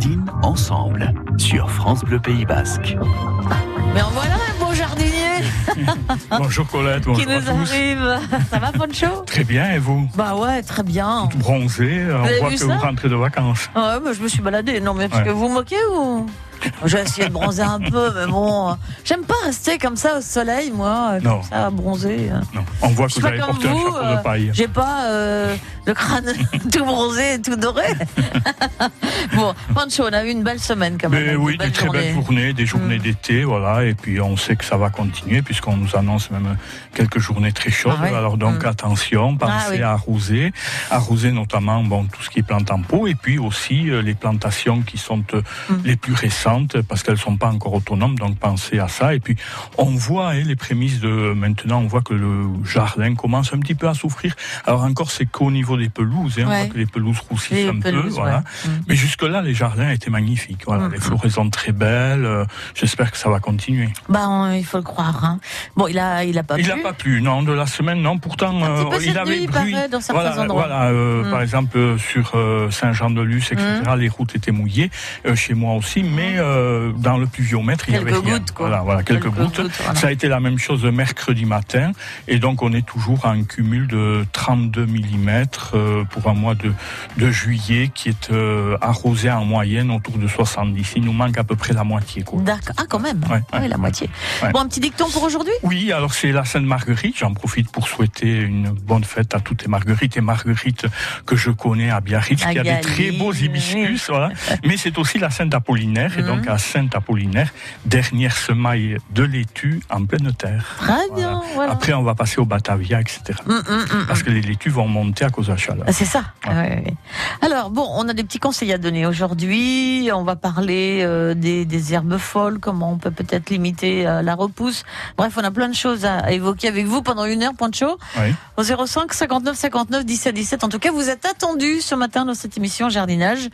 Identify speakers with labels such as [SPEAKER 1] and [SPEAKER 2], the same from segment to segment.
[SPEAKER 1] jardine ensemble sur France Bleu Pays Basque.
[SPEAKER 2] Mais en voilà un beau jardinier
[SPEAKER 3] Bonjour Colette, bonjour
[SPEAKER 2] qui nous
[SPEAKER 3] à tous.
[SPEAKER 2] arrive. Ça va, Poncho?
[SPEAKER 3] Très bien, et vous?
[SPEAKER 2] Bah ouais, très bien.
[SPEAKER 3] Tout bronzé, on
[SPEAKER 2] avez
[SPEAKER 3] voit
[SPEAKER 2] vu
[SPEAKER 3] que
[SPEAKER 2] ça?
[SPEAKER 3] vous rentrez de vacances.
[SPEAKER 2] Ouais, bah, je me suis baladée. Non, mais parce
[SPEAKER 3] Ouais.
[SPEAKER 2] que vous vous moquez ou? J'ai essayé de bronzer un peu, mais bon, euh, j'aime pas rester comme ça au soleil, moi, euh,
[SPEAKER 3] Non.
[SPEAKER 2] comme ça, bronzer. euh.
[SPEAKER 3] Non, on voit que vous avez porté un chapeau de paille.
[SPEAKER 2] J'ai pas euh, le crâne tout bronzé et tout doré. bon, Pancho, on a eu une belle semaine quand même.
[SPEAKER 3] Mais oui,
[SPEAKER 2] de
[SPEAKER 3] des
[SPEAKER 2] belles
[SPEAKER 3] très belles
[SPEAKER 2] journées.
[SPEAKER 3] des journées
[SPEAKER 2] Mm.
[SPEAKER 3] d'été, voilà, et puis on sait que ça va continuer puisqu'on nous annonce même quelques journées très chaudes.
[SPEAKER 2] Ah
[SPEAKER 3] Alors donc
[SPEAKER 2] Mm.
[SPEAKER 3] attention, pensez
[SPEAKER 2] Ah oui.
[SPEAKER 3] à arroser, arroser notamment bon tout ce qui est plante en pot, et puis aussi euh, les plantations qui sont euh,
[SPEAKER 2] Mm.
[SPEAKER 3] les plus récentes parce qu'elles sont pas encore autonomes, donc pensez à ça. Et puis on voit hein, les prémices de maintenant, on voit que le jardin commence un petit peu à souffrir. Alors encore c'est qu'au niveau des pelouses, hein, on voit que les pelouses roussissent
[SPEAKER 2] Les
[SPEAKER 3] un peu, voilà.
[SPEAKER 2] ouais. Mm.
[SPEAKER 3] Mais jusque-là, les jardins étaient magnifiques. Voilà,
[SPEAKER 2] Mm.
[SPEAKER 3] les floraisons très belles. euh, J'espère que ça va continuer.
[SPEAKER 2] Bah, on- il faut le croire. Hein. Bon, il a, il a pas
[SPEAKER 3] il
[SPEAKER 2] plu.
[SPEAKER 3] n'a pas plu, non, de la semaine, non. Pourtant,
[SPEAKER 2] Un petit peu
[SPEAKER 3] euh, il avait
[SPEAKER 2] nuit, il
[SPEAKER 3] bruit.
[SPEAKER 2] paraît, dans certains
[SPEAKER 3] voilà,
[SPEAKER 2] endroits.
[SPEAKER 3] voilà, euh,
[SPEAKER 2] Mm.
[SPEAKER 3] par exemple euh, sur euh, Saint-Jean-de-Luz, etc.
[SPEAKER 2] Mm.
[SPEAKER 3] Les routes étaient mouillées. euh, chez moi aussi, mais euh, dans le pluviomètre, il y avait rien.
[SPEAKER 2] gouttes, quoi.
[SPEAKER 3] Voilà, voilà, quelques,
[SPEAKER 2] Quelques
[SPEAKER 3] gouttes.
[SPEAKER 2] gouttes, voilà.
[SPEAKER 3] Ça a été la même chose mercredi matin, et donc on est toujours à un cumul de 32 mm euh, pour un mois de, de juillet qui est euh, arrosé en moyenne autour de 70. Il nous manque à peu près la moitié.
[SPEAKER 2] D'accord. Ah, quand même.
[SPEAKER 3] Ouais,
[SPEAKER 2] oui,
[SPEAKER 3] ouais.
[SPEAKER 2] la moitié.
[SPEAKER 3] Ouais.
[SPEAKER 2] Bon, un petit dicton pour aujourd'hui?
[SPEAKER 3] Oui, alors c'est la Sainte-Marguerite. J'en profite pour souhaiter une bonne fête à toutes les marguerites et marguerites que je connais à Biarritz,
[SPEAKER 2] À
[SPEAKER 3] qui a des très beaux hibiscus. Voilà. Mais c'est aussi la Sainte-Apollinaire. Et donc à Sainte-Apollinaire, dernière semaille de laitue en pleine terre.
[SPEAKER 2] Très bien. Voilà.
[SPEAKER 3] Après, on va passer au Batavia, etc.
[SPEAKER 2] Hum, hum, hum.
[SPEAKER 3] Parce que les laitues vont monter à cause de la chaleur.
[SPEAKER 2] Ah, c'est ça.
[SPEAKER 3] Ouais.
[SPEAKER 2] Ouais, ouais, ouais. Alors bon, on a des petits conseils à donner aujourd'hui. On va parler euh, des, des herbes folles, comment on peut peut-être limiter euh, la repousse. Bref, on a plein de choses à, à évoquer avec vous pendant une heure, Pancho.
[SPEAKER 3] Oui.
[SPEAKER 2] Au 05 59 59 17 17. En tout cas, vous êtes attendus ce matin dans cette émission jardinage.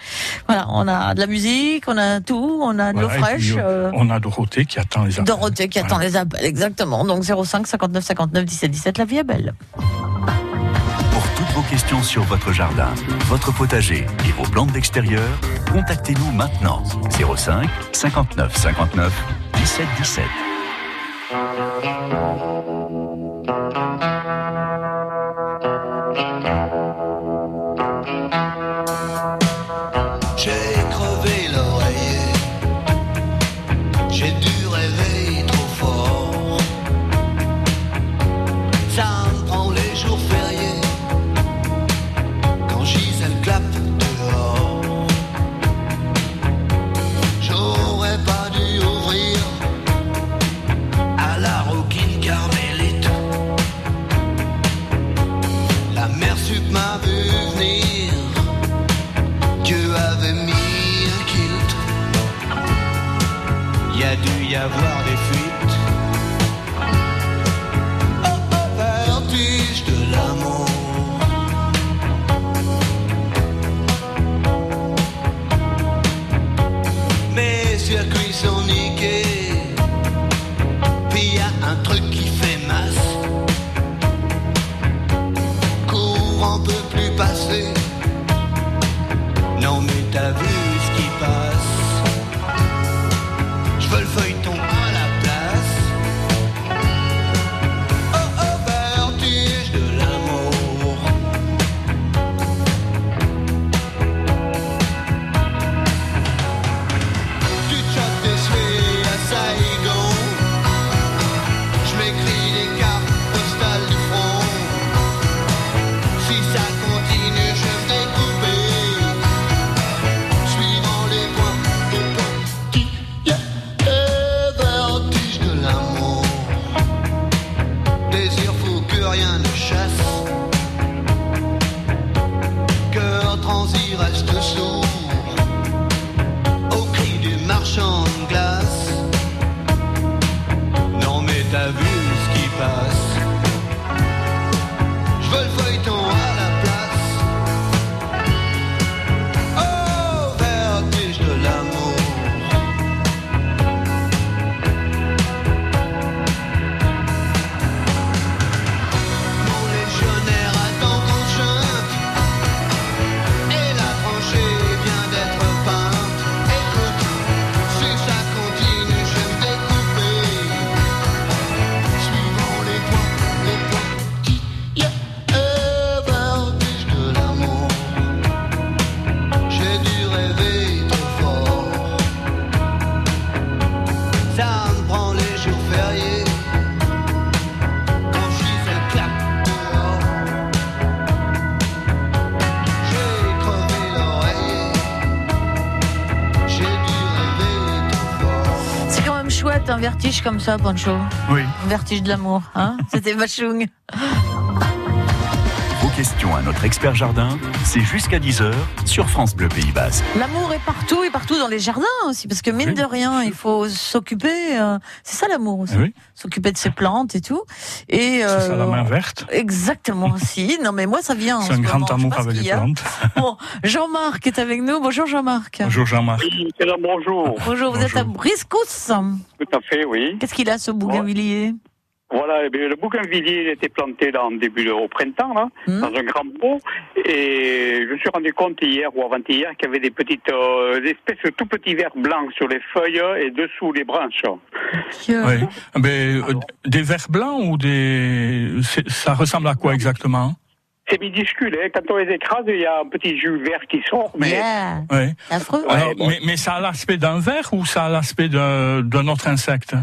[SPEAKER 2] Voilà, on a de la musique, on a tout, on a de l'eau fraîche.
[SPEAKER 3] puis, On a Dorothée qui attend les appels.
[SPEAKER 2] Dorothée qui attend
[SPEAKER 3] Voilà.
[SPEAKER 2] les appels, exactement. Donc 05 59 59 17 17. La vie est belle.
[SPEAKER 1] Pour toutes vos questions sur votre jardin, votre potager et vos plantes d'extérieur, contactez-nous maintenant. 05 59 59 17 17.
[SPEAKER 2] Comme ça, Pancho.
[SPEAKER 3] Oui.
[SPEAKER 2] Vertige de l'amour, hein C'était Vachung.
[SPEAKER 4] Vos questions à notre expert jardin, c'est jusqu'à 10h sur France Bleu Pays Basque.
[SPEAKER 2] L'amour est partout et partout dans les jardins aussi, parce que mine
[SPEAKER 3] Oui.
[SPEAKER 2] de rien, il faut s'occuper. euh, c'est ça l'amour aussi,
[SPEAKER 3] oui.
[SPEAKER 2] S'occuper de ses plantes et tout. Et
[SPEAKER 3] C'est ça la
[SPEAKER 2] euh,
[SPEAKER 3] main verte.
[SPEAKER 2] Exactement aussi. Non mais moi ça vient. en
[SPEAKER 3] C'est
[SPEAKER 2] ce
[SPEAKER 3] un grand
[SPEAKER 2] moment,
[SPEAKER 3] amour avec les plantes.
[SPEAKER 2] Bon, Jean-Marc est avec nous. Bonjour Jean-Marc.
[SPEAKER 3] Bonjour Jean-Marc.
[SPEAKER 5] Oui, bonjour.
[SPEAKER 2] Bonjour, vous êtes à
[SPEAKER 3] Bonjour.
[SPEAKER 2] Briscous.
[SPEAKER 5] Tout à fait, oui.
[SPEAKER 2] Qu'est-ce qu'il a ce bougainvillier
[SPEAKER 5] Voilà, eh bien, le bougainvillier il était planté dans, en début de, au printemps, là,
[SPEAKER 2] Hmm.
[SPEAKER 5] dans un grand pot. Et je me suis rendu compte hier ou avant-hier qu'il y avait des petites, euh, des espèces de tout petits vers blancs sur les feuilles et dessous les branches.
[SPEAKER 3] Oui. Mais, euh, des vers blancs ou des. Ça ressemble à quoi exactement?
[SPEAKER 5] C'est minuscule, hein. Quand on les écrase, il y a un petit jus vert qui sort, mais
[SPEAKER 2] Yeah. Affreux.
[SPEAKER 5] Ouais,
[SPEAKER 3] Alors,
[SPEAKER 5] bon.
[SPEAKER 3] mais, mais ça a l'aspect d'un ver ou ça a l'aspect d'un autre insecte?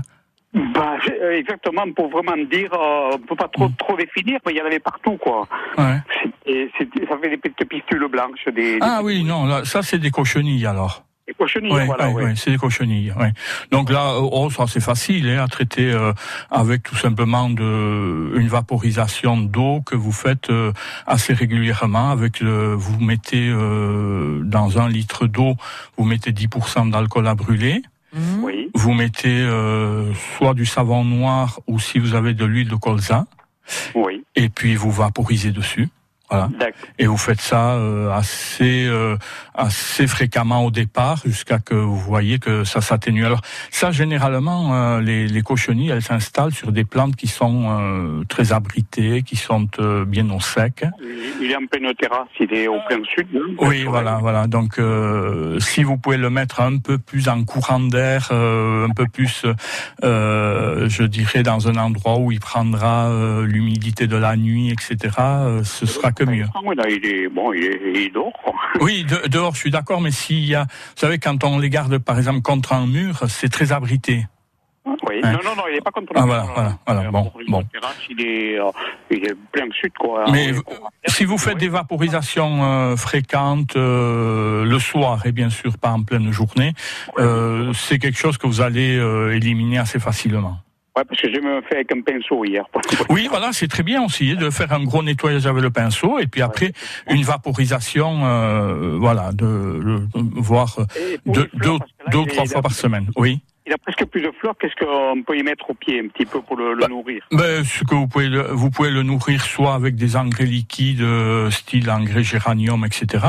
[SPEAKER 5] Bah, euh, exactement, pour vraiment dire, euh, on peut pas trop, trop définir, mais il y en avait partout, quoi.
[SPEAKER 3] Ouais.
[SPEAKER 5] Et ça fait des petites pistules blanches, des, des
[SPEAKER 3] Ah oui, non, là, ça c'est des cochenilles alors.
[SPEAKER 5] des cochenilles,
[SPEAKER 3] Oui,
[SPEAKER 5] voilà, ouais.
[SPEAKER 3] c'est des cochenilles. ouais. Donc là, euh, oh, ça c'est facile hein, à traiter euh, avec tout simplement de, une vaporisation d'eau que vous faites euh, assez régulièrement. Avec le, vous mettez euh, dans un litre d'eau, vous mettez 10% d'alcool à brûler.
[SPEAKER 2] Mhm.
[SPEAKER 5] Oui.
[SPEAKER 3] Vous mettez euh, soit du savon noir ou si vous avez de l'huile de colza,
[SPEAKER 5] Oui,
[SPEAKER 3] et puis vous vaporisez dessus. Voilà. Et vous faites ça euh, assez euh, assez fréquemment au départ jusqu'à que vous voyez que ça s'atténue. Alors ça généralement euh, les, les cochenilles elles s'installent sur des plantes qui sont euh, très abritées, qui sont euh, bien au sec.
[SPEAKER 5] Il est en pleine terrasse, il est au plein sud. hein.
[SPEAKER 3] Oui, voilà, voilà. Donc, euh, si vous pouvez le mettre un peu plus en courant d'air, euh, un peu plus, euh, je dirais, dans un endroit où il prendra euh, l'humidité de la nuit, etc., ce sera que mieux.
[SPEAKER 5] Ah oui, là, il est bon, il est, il quoi.
[SPEAKER 3] Oui, de- dehors, je suis d'accord, mais s'il y a, vous savez, quand on les garde, par exemple, contre un mur, c'est très abrité.
[SPEAKER 5] Oui.
[SPEAKER 3] Ouais.
[SPEAKER 5] Non, non, non, il est pas contre
[SPEAKER 3] Ah,
[SPEAKER 5] le
[SPEAKER 3] voilà,
[SPEAKER 5] mur,
[SPEAKER 3] voilà,
[SPEAKER 5] là.
[SPEAKER 3] voilà,
[SPEAKER 5] Il est
[SPEAKER 3] bon, bon.
[SPEAKER 5] terrasse, il est, euh, il est plein sud, quoi.
[SPEAKER 3] Mais
[SPEAKER 5] Ah,
[SPEAKER 3] vous-. Si vous faites des vaporisations euh, fréquentes euh, le soir et bien sûr pas en pleine journée, euh, c'est quelque chose que vous allez éliminer assez facilement.
[SPEAKER 5] Ouais, parce que j'ai même fait avec un pinceau hier.
[SPEAKER 3] Oui, voilà, c'est très bien aussi de faire un gros nettoyage avec le pinceau et puis après une vaporisation, euh, voilà, de, de- voire deux,
[SPEAKER 5] fleurs,
[SPEAKER 3] deux, ou trois fois par semaine. Oui.
[SPEAKER 5] Il a presque plus de fleurs, qu'est-ce qu'on peut y mettre au pied un petit peu pour le, le
[SPEAKER 3] Bah,
[SPEAKER 5] nourrir?
[SPEAKER 3] Ben, ce que vous pouvez, le- vous pouvez le nourrir soit avec des engrais liquides, euh, style engrais géranium, etc.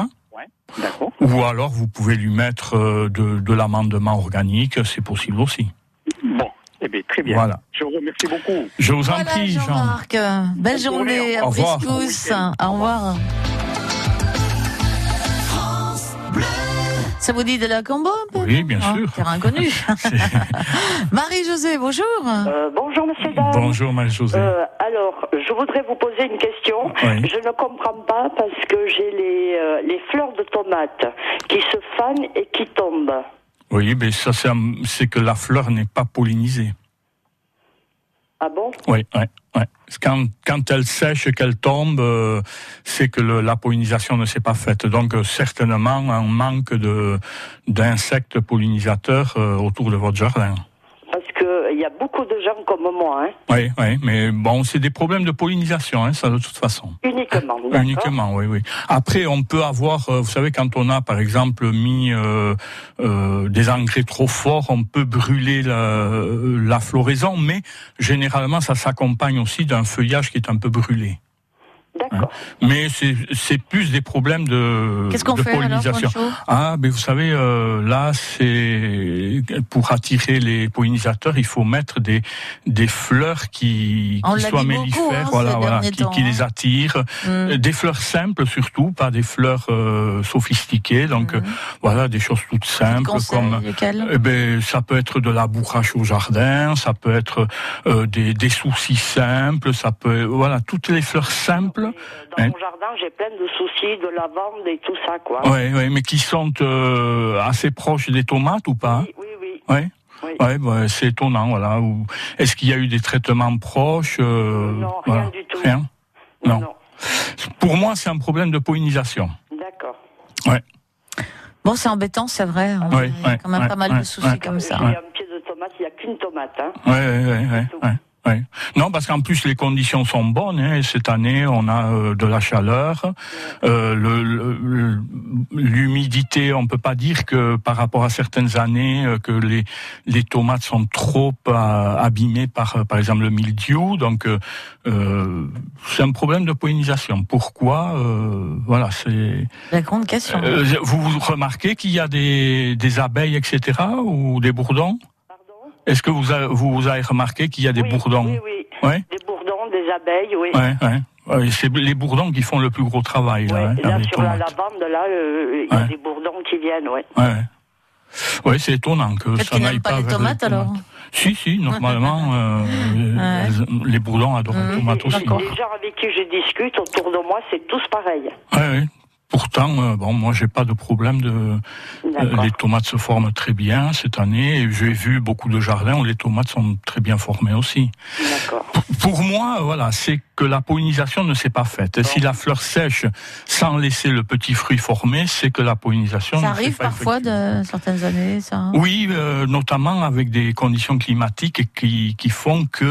[SPEAKER 3] Ou alors vous pouvez lui mettre euh, de, de l'amendement organique, c'est possible aussi.
[SPEAKER 5] Bon, eh bien, très bien.
[SPEAKER 3] Voilà.
[SPEAKER 5] Je vous remercie beaucoup.
[SPEAKER 3] Je vous en
[SPEAKER 2] Voilà,
[SPEAKER 3] prie, Jean.
[SPEAKER 2] Jean-Marc. Belle journée
[SPEAKER 3] au revoir.
[SPEAKER 5] Bon week-end.
[SPEAKER 2] Au revoir. Ça vous dit de la combo un peu
[SPEAKER 3] Oui, bien
[SPEAKER 2] Hein,
[SPEAKER 3] sûr.
[SPEAKER 2] Terrain inconnu. Marie-Josée, bonjour.
[SPEAKER 6] Euh, bonjour, monsieur Dames.
[SPEAKER 3] Bonjour, Marie-Josée.
[SPEAKER 6] Euh, alors, je voudrais vous poser une question.
[SPEAKER 3] Oui.
[SPEAKER 6] Je ne comprends pas parce que j'ai les, euh, les fleurs de tomates qui se fanent et qui tombent.
[SPEAKER 3] Oui, mais ça, c'est que la fleur n'est pas pollinisée.
[SPEAKER 6] Ah bon?
[SPEAKER 3] Oui, oui, oui. Quand, quand elle sèche qu'elle tombe, euh, c'est que le- la pollinisation ne s'est pas faite. Donc, euh, certainement, un manque de d'insectes pollinisateurs euh, autour de votre jardin.
[SPEAKER 6] Y a beaucoup de gens comme moi, hein,
[SPEAKER 3] Oui, oui, mais bon, c'est des problèmes de pollinisation, hein, ça, de toute façon.
[SPEAKER 6] uniquement. d'accord
[SPEAKER 3] Uniquement, oui, oui. Après, on peut avoir, euh, vous savez, quand on a, par exemple, mis euh, euh, des engrais trop forts, on peut brûler la, la floraison, mais généralement, ça s'accompagne aussi d'un feuillage qui est un peu brûlé.
[SPEAKER 6] D'accord.
[SPEAKER 3] Mais c'est c'est plus des problèmes de, de
[SPEAKER 2] fait
[SPEAKER 3] pollinisation. Ah, mais vous savez, euh, là, c'est pour attirer les pollinisateurs, il faut mettre des des fleurs qui, qui soient mellifères,
[SPEAKER 2] hein,
[SPEAKER 3] voilà, qui,
[SPEAKER 2] temps,
[SPEAKER 3] qui
[SPEAKER 2] hein.
[SPEAKER 3] les attirent.
[SPEAKER 2] Mm.
[SPEAKER 3] Euh, Des fleurs simples surtout, pas des fleurs euh, sophistiquées. Donc euh, voilà, des choses toutes simples comme. Eh ben, ça peut être de la bourrache au jardin, ça peut être euh, des, des soucis simples, ça peut, voilà, toutes les fleurs simples.
[SPEAKER 6] Dans
[SPEAKER 3] Hein?
[SPEAKER 6] mon jardin, j'ai plein de soucis, de lavande et tout ça, quoi.
[SPEAKER 3] Ouais, ouais, mais qui sont euh, assez proches des tomates ou pas
[SPEAKER 6] Oui, oui, oui.
[SPEAKER 3] Ouais.
[SPEAKER 6] Oui.
[SPEAKER 3] Ouais, bah, c'est étonnant, voilà. Est-ce qu'il y a eu des traitements proches euh,
[SPEAKER 6] Non, rien
[SPEAKER 3] voilà.
[SPEAKER 6] du tout.
[SPEAKER 3] Rien? Non. Pour moi, c'est un problème de pollinisation.
[SPEAKER 6] D'accord.
[SPEAKER 2] Bon, c'est embêtant, c'est vrai. hein.
[SPEAKER 3] Ouais,
[SPEAKER 2] Il y a
[SPEAKER 3] ouais,
[SPEAKER 2] quand même
[SPEAKER 3] ouais,
[SPEAKER 2] pas mal
[SPEAKER 3] ouais,
[SPEAKER 2] de soucis
[SPEAKER 3] ouais.
[SPEAKER 2] comme ça.
[SPEAKER 6] J'ai un pied de tomate, il n'y a aucune tomate. Hein.
[SPEAKER 3] Ouais, ouais, ouais, ouais. Non, parce qu'en plus les conditions sont bonnes. Hein, et cette année, on a euh, de la chaleur, euh, le- le- le- l'humidité. On peut pas dire que par rapport à certaines années euh, que les les tomates sont trop euh, abîmées par euh, par exemple le mildiou. Donc c'est un problème de pollinisation. Pourquoi euh, Voilà, c'est.
[SPEAKER 2] La grande question.
[SPEAKER 3] Vous, vous remarquez qu'il y a des des abeilles, etc. ou des bourdons? Est-ce que vous avez, vous avez remarqué qu'il y a des
[SPEAKER 6] oui,
[SPEAKER 3] bourdons
[SPEAKER 6] Oui, oui.
[SPEAKER 3] Ouais.
[SPEAKER 6] Des bourdons, des abeilles, oui.
[SPEAKER 3] Ouais, ouais. Ouais, c'est les bourdons qui font le plus gros travail là,
[SPEAKER 6] Ouais,
[SPEAKER 3] hein,
[SPEAKER 6] et là,
[SPEAKER 3] les
[SPEAKER 6] sur la
[SPEAKER 3] tomates.
[SPEAKER 6] lavande, là, euh, il y a
[SPEAKER 3] Ouais.
[SPEAKER 6] des bourdons qui viennent, ouais.
[SPEAKER 3] Ouais. Ouais, c'est étonnant que ça n'aille
[SPEAKER 2] n'aiment pas les
[SPEAKER 3] vers
[SPEAKER 2] tomates alors.
[SPEAKER 3] Si, si, normalement, euh, les- les bourdons adorent
[SPEAKER 2] Mhm.
[SPEAKER 3] les tomates
[SPEAKER 6] Et-
[SPEAKER 3] aussi.
[SPEAKER 6] les gens avec qui je discute autour de moi, c'est tous pareil.
[SPEAKER 3] Ouais, ouais. Pourtant, euh, bon, moi, j'ai pas de problème de. euh, les tomates se forment très bien cette année. J'ai vu beaucoup de jardins où les tomates sont très bien formées aussi. Pour moi, voilà, c'est que la pollinisation ne s'est pas faite. Et si la fleur sèche sans laisser le petit fruit formé, c'est que la pollinisation
[SPEAKER 2] Ça
[SPEAKER 3] ne s'est
[SPEAKER 2] arrive
[SPEAKER 3] pas
[SPEAKER 2] parfois
[SPEAKER 3] effectuée.
[SPEAKER 2] de certaines années, ça. hein?
[SPEAKER 3] Oui, euh, notamment avec des conditions climatiques qui, qui font que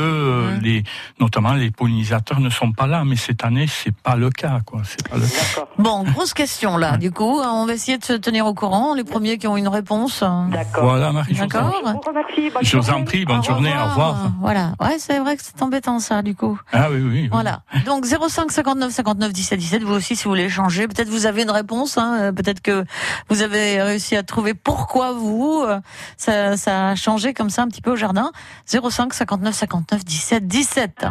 [SPEAKER 2] Mhm.
[SPEAKER 3] les, notamment les pollinisateurs ne sont pas là. Mais cette année, c'est pas le cas, quoi. C'est pas le cas.
[SPEAKER 2] Bon, grosse question là. Du coup, on va essayer de se tenir au courant. Les premiers qui ont une réponse.
[SPEAKER 6] D'accord.
[SPEAKER 3] Voilà, Marie.
[SPEAKER 2] D'accord.
[SPEAKER 6] Je vous
[SPEAKER 3] en prie, bonne journée, au revoir.
[SPEAKER 2] Voilà. Ouais, c'est vrai que c'est embêtant ça, du coup.
[SPEAKER 3] Ah oui, oui. oui.
[SPEAKER 2] Voilà. Donc 05 59 59 17 17. Vous aussi, si vous voulez changer, peut-être vous avez une réponse. Hein, euh, peut-être que vous avez réussi à trouver pourquoi vous euh, ça, ça a changé comme ça un petit peu au jardin. 05 59 59 17 17.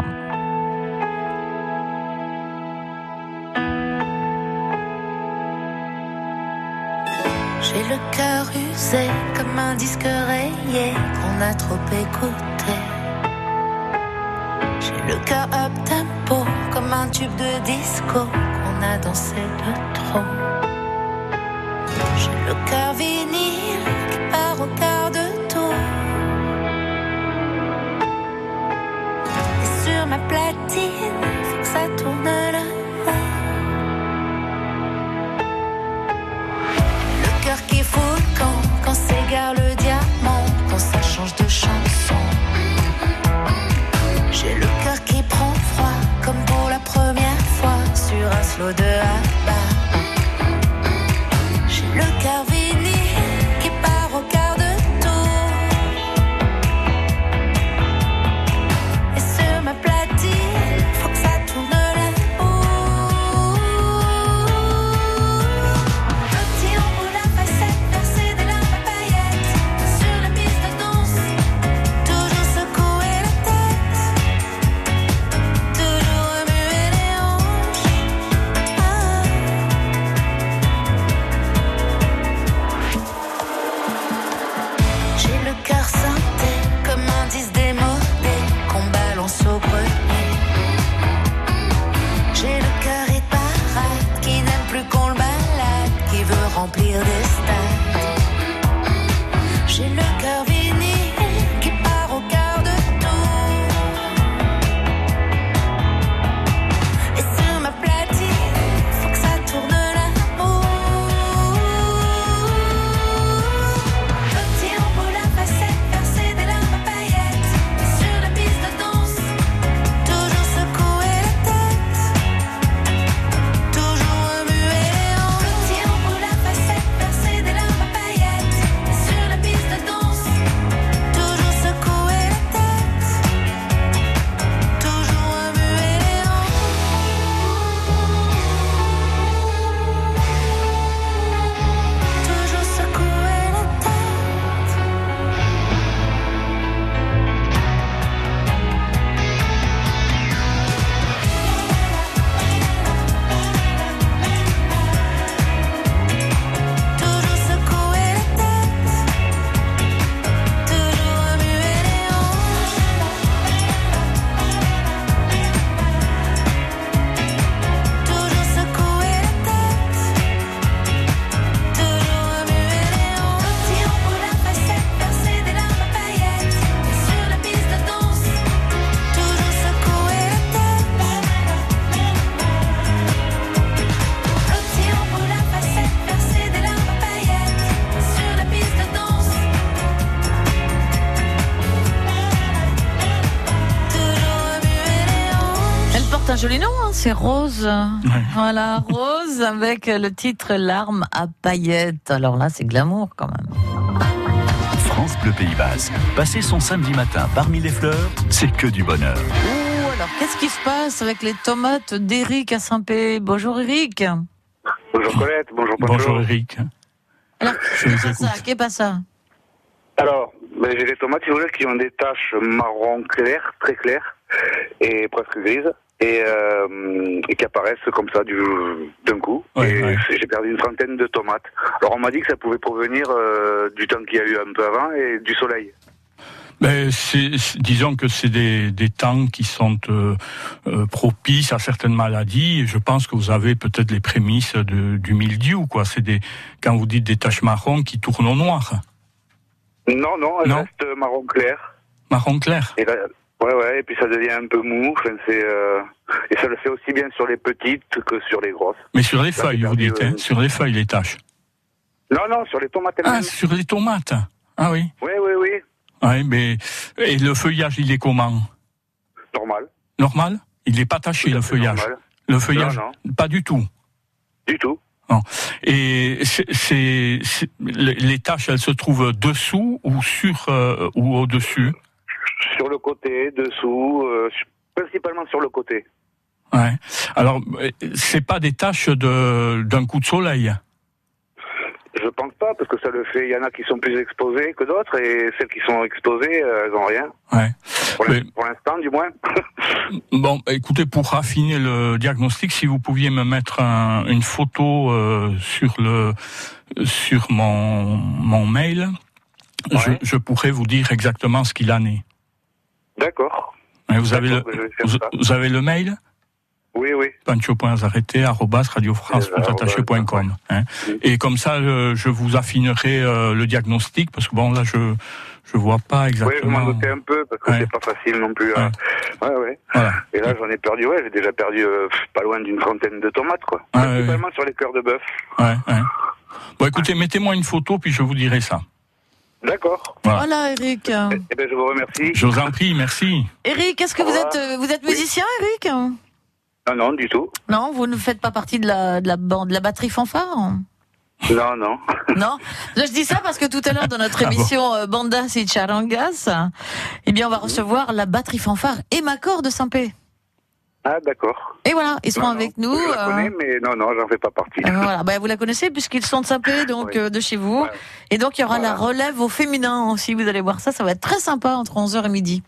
[SPEAKER 7] J'ai le cœur usé comme un disque rayé qu'on a trop écouté. J'ai le cœur up tempo comme un tube de disco qu'on a dansé de trop. J'ai le cœur vinyle qui part au quart de tour. Et sur ma platine, ça tourne s'égare le diamant, quand ça change de chanson. J'ai le cœur qui prend froid comme pour la première fois sur un slow de
[SPEAKER 2] remplir d'espoir. C'est Rose. Voilà, Rose avec le titre Larmes à paillettes. Alors là, c'est glamour quand même.
[SPEAKER 4] France Bleu Pays Basque. Passer son samedi matin parmi les fleurs, c'est que du bonheur.
[SPEAKER 2] Ouh, alors qu'est-ce qui se passe avec les tomates d'Éric à Saint-Pé? Bonjour Eric.
[SPEAKER 8] Bonjour Colette, bonjour Pancho.
[SPEAKER 3] Bonjour Eric.
[SPEAKER 2] Alors, qu'est-ce que ça pas ça
[SPEAKER 8] Alors, ben, j'ai des tomates, si vous voulez, qui ont des taches marron clair, très claires, et presque grises, et, euh, et qui apparaissent comme ça du- d'un coup.
[SPEAKER 3] Ouais,
[SPEAKER 8] et
[SPEAKER 3] ouais.
[SPEAKER 8] j'ai perdu une trentaine de tomates. Alors on m'a dit que ça pouvait provenir euh, du temps qu'il y a eu un peu avant et du soleil.
[SPEAKER 3] Ben, c'est- disons que c'est des, des temps qui sont euh, euh, propices à certaines maladies. Je pense que vous avez peut-être les prémices de, du mildiou, quoi. C'est des quand vous dites des taches marron qui tournent au noir,
[SPEAKER 8] Non, non, elles
[SPEAKER 3] Non.
[SPEAKER 8] restent marron clair.
[SPEAKER 3] marron clair.
[SPEAKER 8] Et là, ouais, ouais, et puis ça devient un peu mou. Enfin, c'est, euh, et ça le fait aussi bien sur les petites que sur les grosses.
[SPEAKER 3] Mais sur les feuilles, vous dites, hein, sur les feuilles les taches.
[SPEAKER 8] Non, non, sur les tomates
[SPEAKER 3] Ah, sur les tomates. Ah oui.
[SPEAKER 8] Oui, oui, oui,
[SPEAKER 3] Ouais, mais et le feuillage, il est comment?
[SPEAKER 8] Normal.
[SPEAKER 3] Normal? Il n'est pas taché le feuillage.
[SPEAKER 8] normal.
[SPEAKER 3] Le feuillage,
[SPEAKER 8] Non,
[SPEAKER 3] pas du tout.
[SPEAKER 8] Du tout.
[SPEAKER 3] Et c'est, les taches, elles se trouvent dessous ou sur euh, ou au dessus.
[SPEAKER 8] Sur le côté, dessous, euh, principalement sur le côté.
[SPEAKER 3] Ouais. Alors, euh, c'est pas des taches de d'un coup de soleil?
[SPEAKER 8] Je pense pas, parce que ça le fait. Il y en a qui sont plus exposées que d'autres, et celles qui sont exposées, euh, elles ont rien.
[SPEAKER 3] Ouais.
[SPEAKER 8] Pour
[SPEAKER 3] Mais-
[SPEAKER 8] l'in- pour l'instant, du moins.
[SPEAKER 3] Bon, écoutez, pour raffiner le diagnostic, si vous pouviez me mettre un- une photo euh, sur le sur mon mon mail, je, je pourrais vous dire exactement ce qu'il en est.
[SPEAKER 8] D'accord.
[SPEAKER 3] Vous avez le vous, vous avez mail?
[SPEAKER 8] Oui, oui.
[SPEAKER 3] pancho.zarete@radiofrance.com. Hein.
[SPEAKER 8] Mm.
[SPEAKER 3] Et comme ça, euh, je vous affinerai euh, le diagnostic parce que bon là, je je vois pas
[SPEAKER 8] Oui, je
[SPEAKER 3] exactement.
[SPEAKER 8] m'en doutais un peu, parce que
[SPEAKER 3] Ouais.
[SPEAKER 8] c'est pas facile non plus. hein. Ouais, ouais.
[SPEAKER 3] Voilà.
[SPEAKER 8] Et là, j'en ai perdu, ouais, j'ai déjà perdu euh, pas loin d'une trentaine de tomates, quoi. Principalement sur les cœurs de bœuf.
[SPEAKER 3] Ouais, ouais. Bon, écoutez, mettez-moi une photo puis je vous dirai ça.
[SPEAKER 8] D'accord.
[SPEAKER 3] Voilà.
[SPEAKER 2] Voilà, Eric.
[SPEAKER 8] Eh bien, je vous remercie.
[SPEAKER 3] Je vous en prie, merci.
[SPEAKER 2] Eric, est-ce que vous êtes vous êtes musicien, Eric?
[SPEAKER 8] Non, non, du tout.
[SPEAKER 2] Non, vous ne faites pas partie de la de la bande de la batterie fanfare?
[SPEAKER 8] Non, non.
[SPEAKER 2] Non, Là, je dis ça parce que tout à l'heure dans notre
[SPEAKER 3] Ah bon
[SPEAKER 2] émission euh, Bandas et Charangas, eh bien on va recevoir la batterie fanfare et Macor de Saint-Pé.
[SPEAKER 8] Ah, d'accord.
[SPEAKER 2] Et voilà, ils seront
[SPEAKER 8] Non, non.
[SPEAKER 2] avec nous.
[SPEAKER 8] Je la
[SPEAKER 2] euh,
[SPEAKER 8] connais, mais non, non, j'en fais pas partie.
[SPEAKER 2] euh, voilà, bah, vous la connaissez puisqu'ils sont de Saint-Pé, donc
[SPEAKER 8] Oui.
[SPEAKER 2] euh, de chez vous. Et donc il y aura la relève au féminin aussi. Vous allez voir ça, ça va être très sympa entre 11h et midi.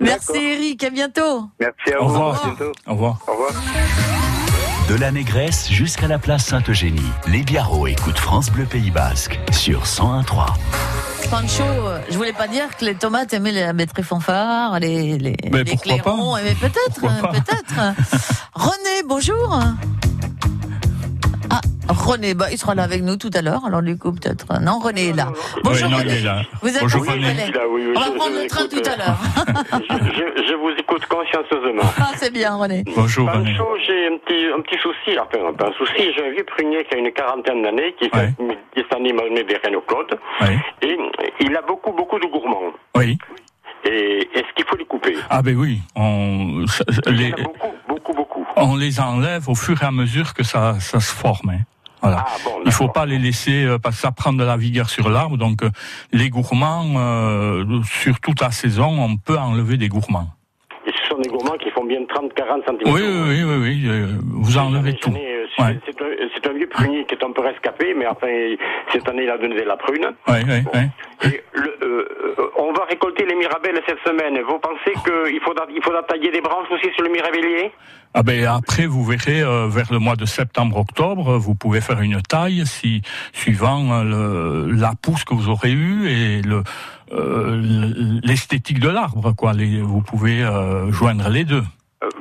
[SPEAKER 2] Merci. Eric, à bientôt.
[SPEAKER 8] Merci à
[SPEAKER 3] Au
[SPEAKER 8] vous.
[SPEAKER 3] revoir.
[SPEAKER 8] À bientôt.
[SPEAKER 3] Au revoir.
[SPEAKER 8] Au revoir.
[SPEAKER 4] De la Négresse jusqu'à la place Sainte-Eugénie, les Biarros écoutent France Bleu Pays Basque sur 101.3.
[SPEAKER 2] Pancho, euh, je voulais pas dire que les tomates aimaient la batterie fanfare, les, les, les clairons, mais peut-être, euh, peut-être. René, bonjour. René, bah, il sera là avec nous tout à l'heure, alors du coup peut-être. euh, Non, René est là. Bonjour
[SPEAKER 3] Oui, non, il
[SPEAKER 2] René.
[SPEAKER 3] est là.
[SPEAKER 2] Vous êtes
[SPEAKER 3] Bonjour René.
[SPEAKER 2] René
[SPEAKER 9] Là, oui, oui,
[SPEAKER 2] On va
[SPEAKER 9] je-
[SPEAKER 2] prendre
[SPEAKER 9] je
[SPEAKER 2] le train
[SPEAKER 9] écoute,
[SPEAKER 2] tout à l'heure.
[SPEAKER 9] je, je- je vous écoute consciencieusement.
[SPEAKER 2] Ah, c'est bien René.
[SPEAKER 3] Bonjour René.
[SPEAKER 9] J'ai un petit, un petit souci, enfin, pas un souci, j'ai un vieux prunier qui a une quarantaine d'années, qui,
[SPEAKER 3] Ouais.
[SPEAKER 9] qui s'anime à des Renault Claude,
[SPEAKER 3] Oui.
[SPEAKER 9] et il a beaucoup, beaucoup de gourmands.
[SPEAKER 3] Oui.
[SPEAKER 9] Et est-ce qu'il faut les couper?
[SPEAKER 3] Ah ben oui. On, les,
[SPEAKER 9] y en a beaucoup, beaucoup, beaucoup.
[SPEAKER 3] on les enlève au fur et à mesure que ça, ça se forme. Voilà.
[SPEAKER 9] Ah bon,
[SPEAKER 3] Il faut pas les laisser euh, parce que ça prend de la vigueur sur l'arbre. Donc euh, les gourmands, euh, sur toute la saison, on peut enlever des gourmands.
[SPEAKER 9] Et ce sont des gourmands qui font bien 30-40 cm.
[SPEAKER 3] Oui, oui, oui, oui, oui, euh, vous enlevez tout.
[SPEAKER 9] C'est
[SPEAKER 3] Ouais.
[SPEAKER 9] c'est un, un vieux prunier qui est un peu rescapé, mais enfin, cette année, il a donné la prune.
[SPEAKER 3] Oui, oui, oui.
[SPEAKER 9] Et le, on va récolter les mirabelles cette semaine. Vous pensez qu'il faudra, il faudra tailler des branches aussi sur le mirabellier?
[SPEAKER 3] Ah ben après vous verrez euh, vers le mois de septembre-octobre, vous pouvez faire une taille si suivant euh, le, la pousse que vous aurez eue et le euh, l'esthétique de l'arbre quoi. Les, vous pouvez euh, joindre les deux.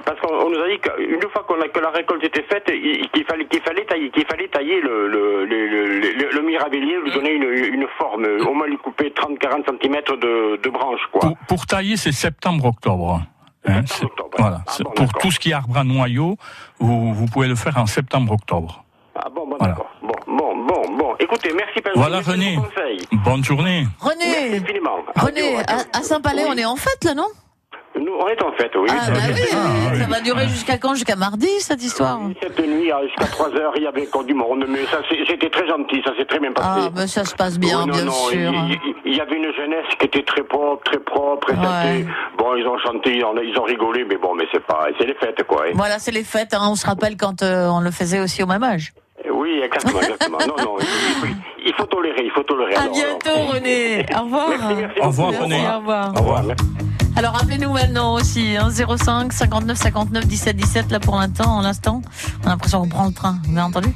[SPEAKER 9] Parce qu'on on nous a dit qu'une fois qu'on a- que la récolte était faite, il- qu'il fallait, qu'il fallait tailler, qu'il fallait tailler le, le, le, le, le- le mirabellier, lui donner une, une forme, au moins lui couper 30-40 cm de, de branches, quoi.
[SPEAKER 3] Pour, pour tailler c'est septembre-octobre. Hein, voilà.
[SPEAKER 9] Ah
[SPEAKER 3] C'est-
[SPEAKER 9] bon,
[SPEAKER 3] pour tout ce qui est arbre à noyau, vous, vous pouvez le faire en septembre-octobre.
[SPEAKER 9] Ah bon, bon,
[SPEAKER 3] Voilà.
[SPEAKER 9] d'accord. Bon, bon, bon, bon. Écoutez, merci Pedro.
[SPEAKER 3] Voilà, René.
[SPEAKER 9] vos conseils.
[SPEAKER 3] Bonne journée.
[SPEAKER 2] René. René, à, à Saint-Palais,
[SPEAKER 9] Oui.
[SPEAKER 2] on est en fête là, non?
[SPEAKER 9] Nous, on est en fête, oui.
[SPEAKER 2] Ah, bah oui,
[SPEAKER 3] Ah,
[SPEAKER 2] ça va durer jusqu'à quand Jusqu'à mardi, cette histoire
[SPEAKER 9] Cette nuit, euh, jusqu'à 3 heures, il y avait encore du monde, mais ça, c'était très gentil, ça s'est très bien passé.
[SPEAKER 2] Ah, mais ça se passe bien,
[SPEAKER 9] Oui, non,
[SPEAKER 2] bien
[SPEAKER 9] non,
[SPEAKER 2] sûr.
[SPEAKER 9] Il, y avait une jeunesse qui était très propre, très propre, et
[SPEAKER 2] Ouais.
[SPEAKER 9] Bon, ils ont chanté, ils ont rigolé, mais bon, mais c'est pas, c'est les fêtes, quoi. hein.
[SPEAKER 2] Voilà, c'est les fêtes. hein, On se rappelle quand euh, on le faisait aussi au même âge.
[SPEAKER 9] Oui, exactement, exactement. non, non, il, faut tolérer, il faut tolérer.
[SPEAKER 2] À
[SPEAKER 9] alors,
[SPEAKER 2] bientôt, René. Au revoir.
[SPEAKER 9] Merci, merci
[SPEAKER 3] Au revoir, René.
[SPEAKER 2] au revoir.
[SPEAKER 3] Au revoir.
[SPEAKER 2] Alors appelez-nous maintenant aussi, hein, 05 59 59 17 17 là pour l'instant, en l'instant. On a l'impression qu'on prend le train, vous avez entendu?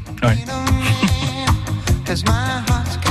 [SPEAKER 10] Cause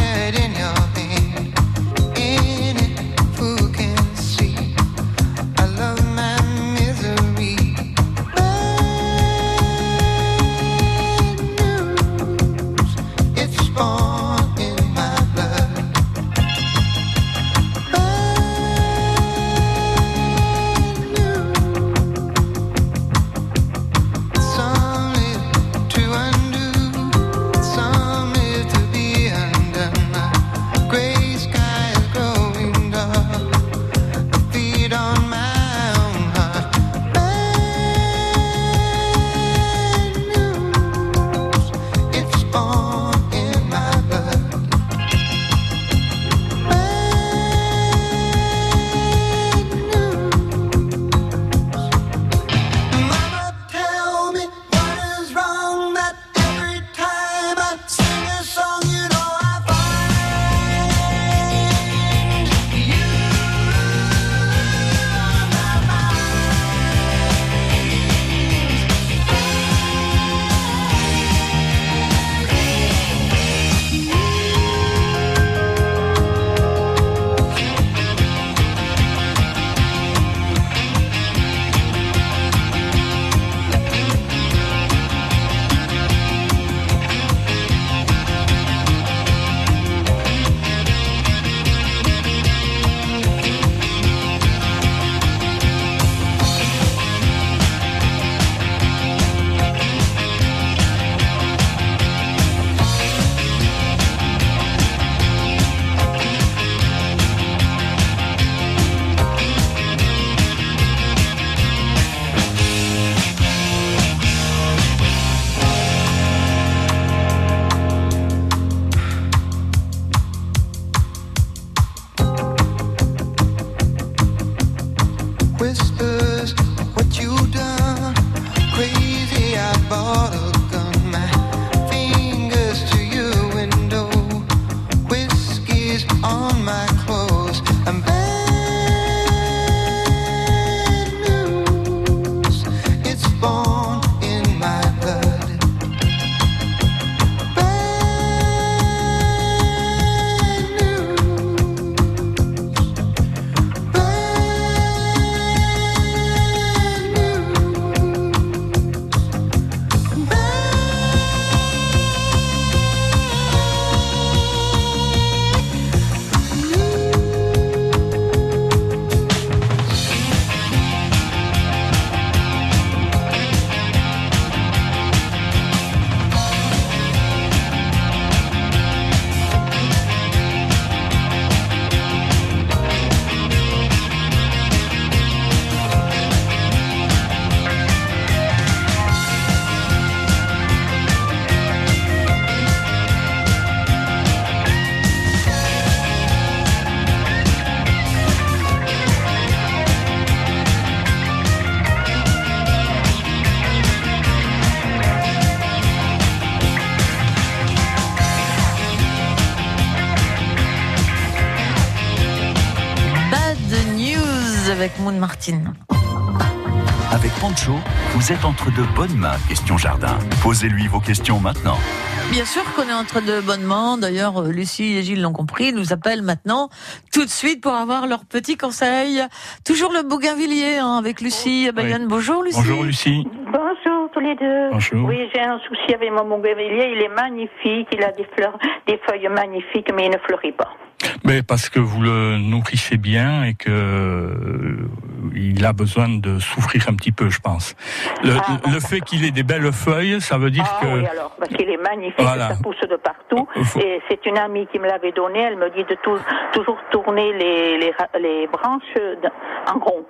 [SPEAKER 2] avec Moon Martin.
[SPEAKER 4] Avec Pancho, vous êtes entre de bonnes mains, question jardin. Posez-lui vos questions maintenant.
[SPEAKER 2] Bien sûr qu'on est entre de bonnes mains. D'ailleurs, euh, Lucie et Gilles l'ont compris. Ils nous appellent maintenant tout de suite pour avoir leurs petits conseils. Toujours le bougainvillier hein, avec Lucie à Bayonne. Bonjour Lucie.
[SPEAKER 3] Bonjour Lucie.
[SPEAKER 11] Bonjour tous les deux.
[SPEAKER 3] Bonjour.
[SPEAKER 11] Oui, j'ai un souci avec mon bougainvillier. Il est magnifique. Il a des fleurs, des feuilles magnifiques, mais il ne fleurit pas.
[SPEAKER 3] Mais parce que vous le nourrissez bien et que euh, il a besoin de souffrir un petit peu, je pense. Le,
[SPEAKER 11] Ah.
[SPEAKER 3] le fait qu'il ait des belles feuilles, ça veut dire
[SPEAKER 11] Ah
[SPEAKER 3] que
[SPEAKER 11] oui, alors, parce qu'il est magnifique,
[SPEAKER 3] Voilà.
[SPEAKER 11] ça pousse de partout.
[SPEAKER 3] Faut-
[SPEAKER 11] Et c'est une amie qui me l'avait donné. Elle me dit de tou- toujours tourner les, les, ra- les branches en rond.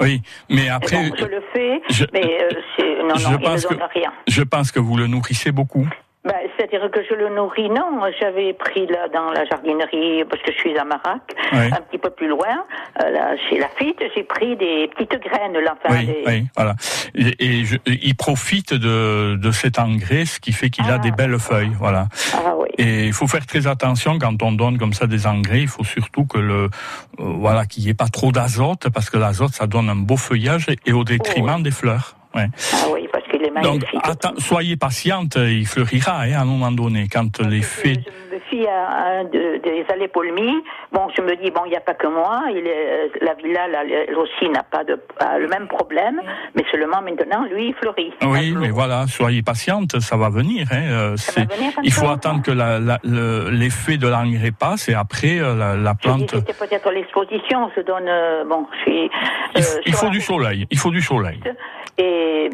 [SPEAKER 3] Oui, mais après,
[SPEAKER 11] bon, je le fais,
[SPEAKER 3] je-
[SPEAKER 11] mais euh, non,
[SPEAKER 3] je
[SPEAKER 11] non, il
[SPEAKER 3] que-
[SPEAKER 11] donne rien.
[SPEAKER 3] je pense que vous le nourrissez beaucoup.
[SPEAKER 11] Bah, C'est-à-dire que je le nourris, non. J'avais pris là dans la jardinerie, parce que je suis à Marac,
[SPEAKER 3] Oui.
[SPEAKER 11] un petit peu plus loin, euh, là, chez Lafitte, j'ai pris des petites graines, là, enfin,
[SPEAKER 3] Oui,
[SPEAKER 11] des-
[SPEAKER 3] oui, voilà. Et, et je- il profite de, de cet engrais, ce qui fait qu'il a des belles feuilles, voilà.
[SPEAKER 11] Ah oui.
[SPEAKER 3] Et il faut faire très attention quand on donne comme ça des engrais. Il faut surtout que le, euh, voilà, qu'il n'y ait pas trop d'azote, parce que l'azote ça donne un beau feuillage et au détriment des fleurs. Ouais.
[SPEAKER 11] Ah oui, parce qu'il
[SPEAKER 3] Donc,
[SPEAKER 11] magnifique.
[SPEAKER 3] atten- soyez patiente, il fleurira hein, à un moment donné quand les fées.
[SPEAKER 11] Je me fie à un de- des allées-polmies. Bon, je me dis, bon, il n'y a pas que moi. Il est, la villa, là, elle aussi, n'a pas de, a le même problème. Mais seulement maintenant, lui, il fleurit.
[SPEAKER 3] Oui, mais voilà, soyez patiente, ça va venir. Hein. euh, c'est-
[SPEAKER 11] venir,
[SPEAKER 3] il faut attendre que le- l'effet de l'engrais passe et après euh, la, plante.
[SPEAKER 11] c'était peut-être l'exposition. Donne, euh, bon, je suis.
[SPEAKER 3] Il,
[SPEAKER 11] euh,
[SPEAKER 3] faut du soleil. Il faut du soleil.
[SPEAKER 11] Et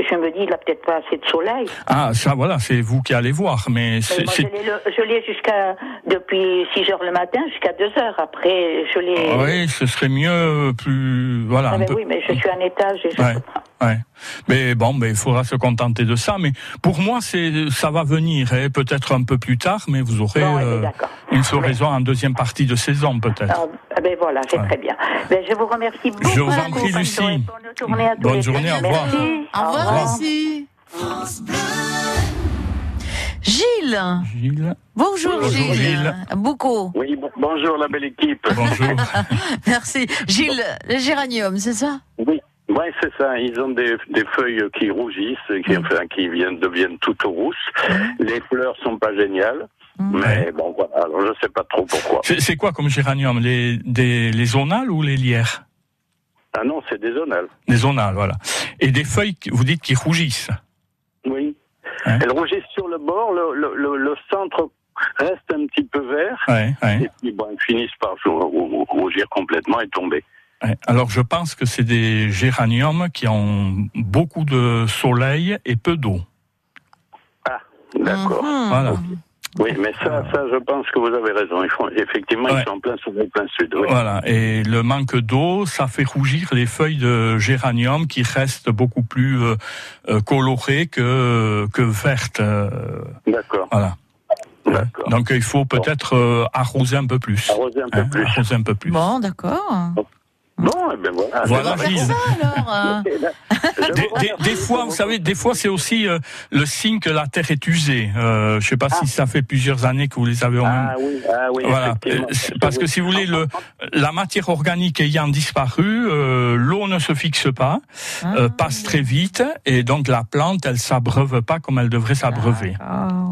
[SPEAKER 11] je me dis, il n'a peut-être pas assez de soleil.
[SPEAKER 3] Ah, ça, voilà, c'est vous qui allez voir. Mais
[SPEAKER 11] Mais
[SPEAKER 3] c'est,
[SPEAKER 11] moi, je l'ai le- je l'ai jusqu'à depuis 6 heures le matin jusqu'à 2 heures. Après, je l'ai.
[SPEAKER 3] Ah oui, ce serait mieux, plus, voilà,
[SPEAKER 11] Ah
[SPEAKER 3] un
[SPEAKER 11] ben
[SPEAKER 3] peu.
[SPEAKER 11] oui, mais je suis un étage et je
[SPEAKER 3] Ouais. Ouais. Mais bon, mais il faudra se contenter de ça. Mais pour moi, c'est, ça va venir, hein, peut-être un peu plus tard, mais vous aurez
[SPEAKER 11] Bon,
[SPEAKER 3] euh, une floraison en deuxième partie de saison, peut-être.
[SPEAKER 11] Ah, ah ben voilà, c'est
[SPEAKER 3] Ouais.
[SPEAKER 11] très bien. Ben, je vous remercie beaucoup.
[SPEAKER 3] Je vous en prie, Lucie.
[SPEAKER 11] Bonne journée à tous
[SPEAKER 3] Bonne
[SPEAKER 11] les
[SPEAKER 3] journée,
[SPEAKER 11] deux.
[SPEAKER 3] au revoir.
[SPEAKER 11] Merci.
[SPEAKER 2] Au revoir, merci. Gilles.
[SPEAKER 3] Gilles.
[SPEAKER 2] Bonjour,
[SPEAKER 3] Bonjour,
[SPEAKER 2] Gilles.
[SPEAKER 3] Gilles.
[SPEAKER 2] Beaucoup.
[SPEAKER 9] Oui, bon- bonjour la belle équipe.
[SPEAKER 3] Bonjour.
[SPEAKER 2] Merci. Gilles, le géranium, c'est ça?
[SPEAKER 9] Oui, ouais, c'est ça. Ils ont des, des feuilles qui rougissent, qui, enfin, qui viennent, deviennent toutes rousses. Les fleurs sont pas géniales. Mais bon, voilà. Alors, je sais pas trop pourquoi.
[SPEAKER 3] C'est, quoi comme géranium? Les, des, les zonales ou les lierres?
[SPEAKER 9] Ah non, c'est des zonales.
[SPEAKER 3] Les zonales, voilà. Et des feuilles, vous dites, qui rougissent?
[SPEAKER 9] Oui.
[SPEAKER 3] Hein?
[SPEAKER 9] Elles rougissent sur le bord, le, le, le, le centre reste un petit peu vert.
[SPEAKER 3] Ouais, ouais.
[SPEAKER 9] Et puis, bon, elles finissent par rou- rou- rougir complètement et tomber.
[SPEAKER 3] Alors je pense que c'est des géraniums qui ont beaucoup de soleil et peu d'eau.
[SPEAKER 9] Ah, d'accord.
[SPEAKER 2] Mhm.
[SPEAKER 3] Voilà.
[SPEAKER 9] Oui, mais ça, ça, je pense que vous avez raison. Ils font, effectivement,
[SPEAKER 3] Ouais.
[SPEAKER 9] ils sont en plein soleil, plein sud. Oui.
[SPEAKER 3] Voilà. Et le manque d'eau, ça fait rougir les feuilles de géranium qui restent beaucoup plus euh, euh, colorées que que vertes. euh,
[SPEAKER 9] D'accord.
[SPEAKER 3] voilà.
[SPEAKER 9] D'accord.
[SPEAKER 3] Donc il faut peut-être euh, arroser un peu plus.
[SPEAKER 9] Arroser un peu
[SPEAKER 3] Hein,
[SPEAKER 9] plus.
[SPEAKER 3] arroser un peu plus.
[SPEAKER 2] Bon, d'accord.
[SPEAKER 9] Bon, et ben voilà.
[SPEAKER 3] Voilà, Gilles.
[SPEAKER 2] Ça alors euh,
[SPEAKER 3] Des, fois, vous savez, des fois c'est aussi euh, le signe que la terre est usée. Euh, je sais pas si ça fait plusieurs années que vous les avez en même.
[SPEAKER 9] Ah oui, ah oui,
[SPEAKER 3] Voilà, parce que si vous voulez, le, la matière organique ayant disparu, euh, l'eau ne se fixe pas, euh, passe très vite, et donc la plante, elle s'abreuve pas comme elle devrait s'abreuver.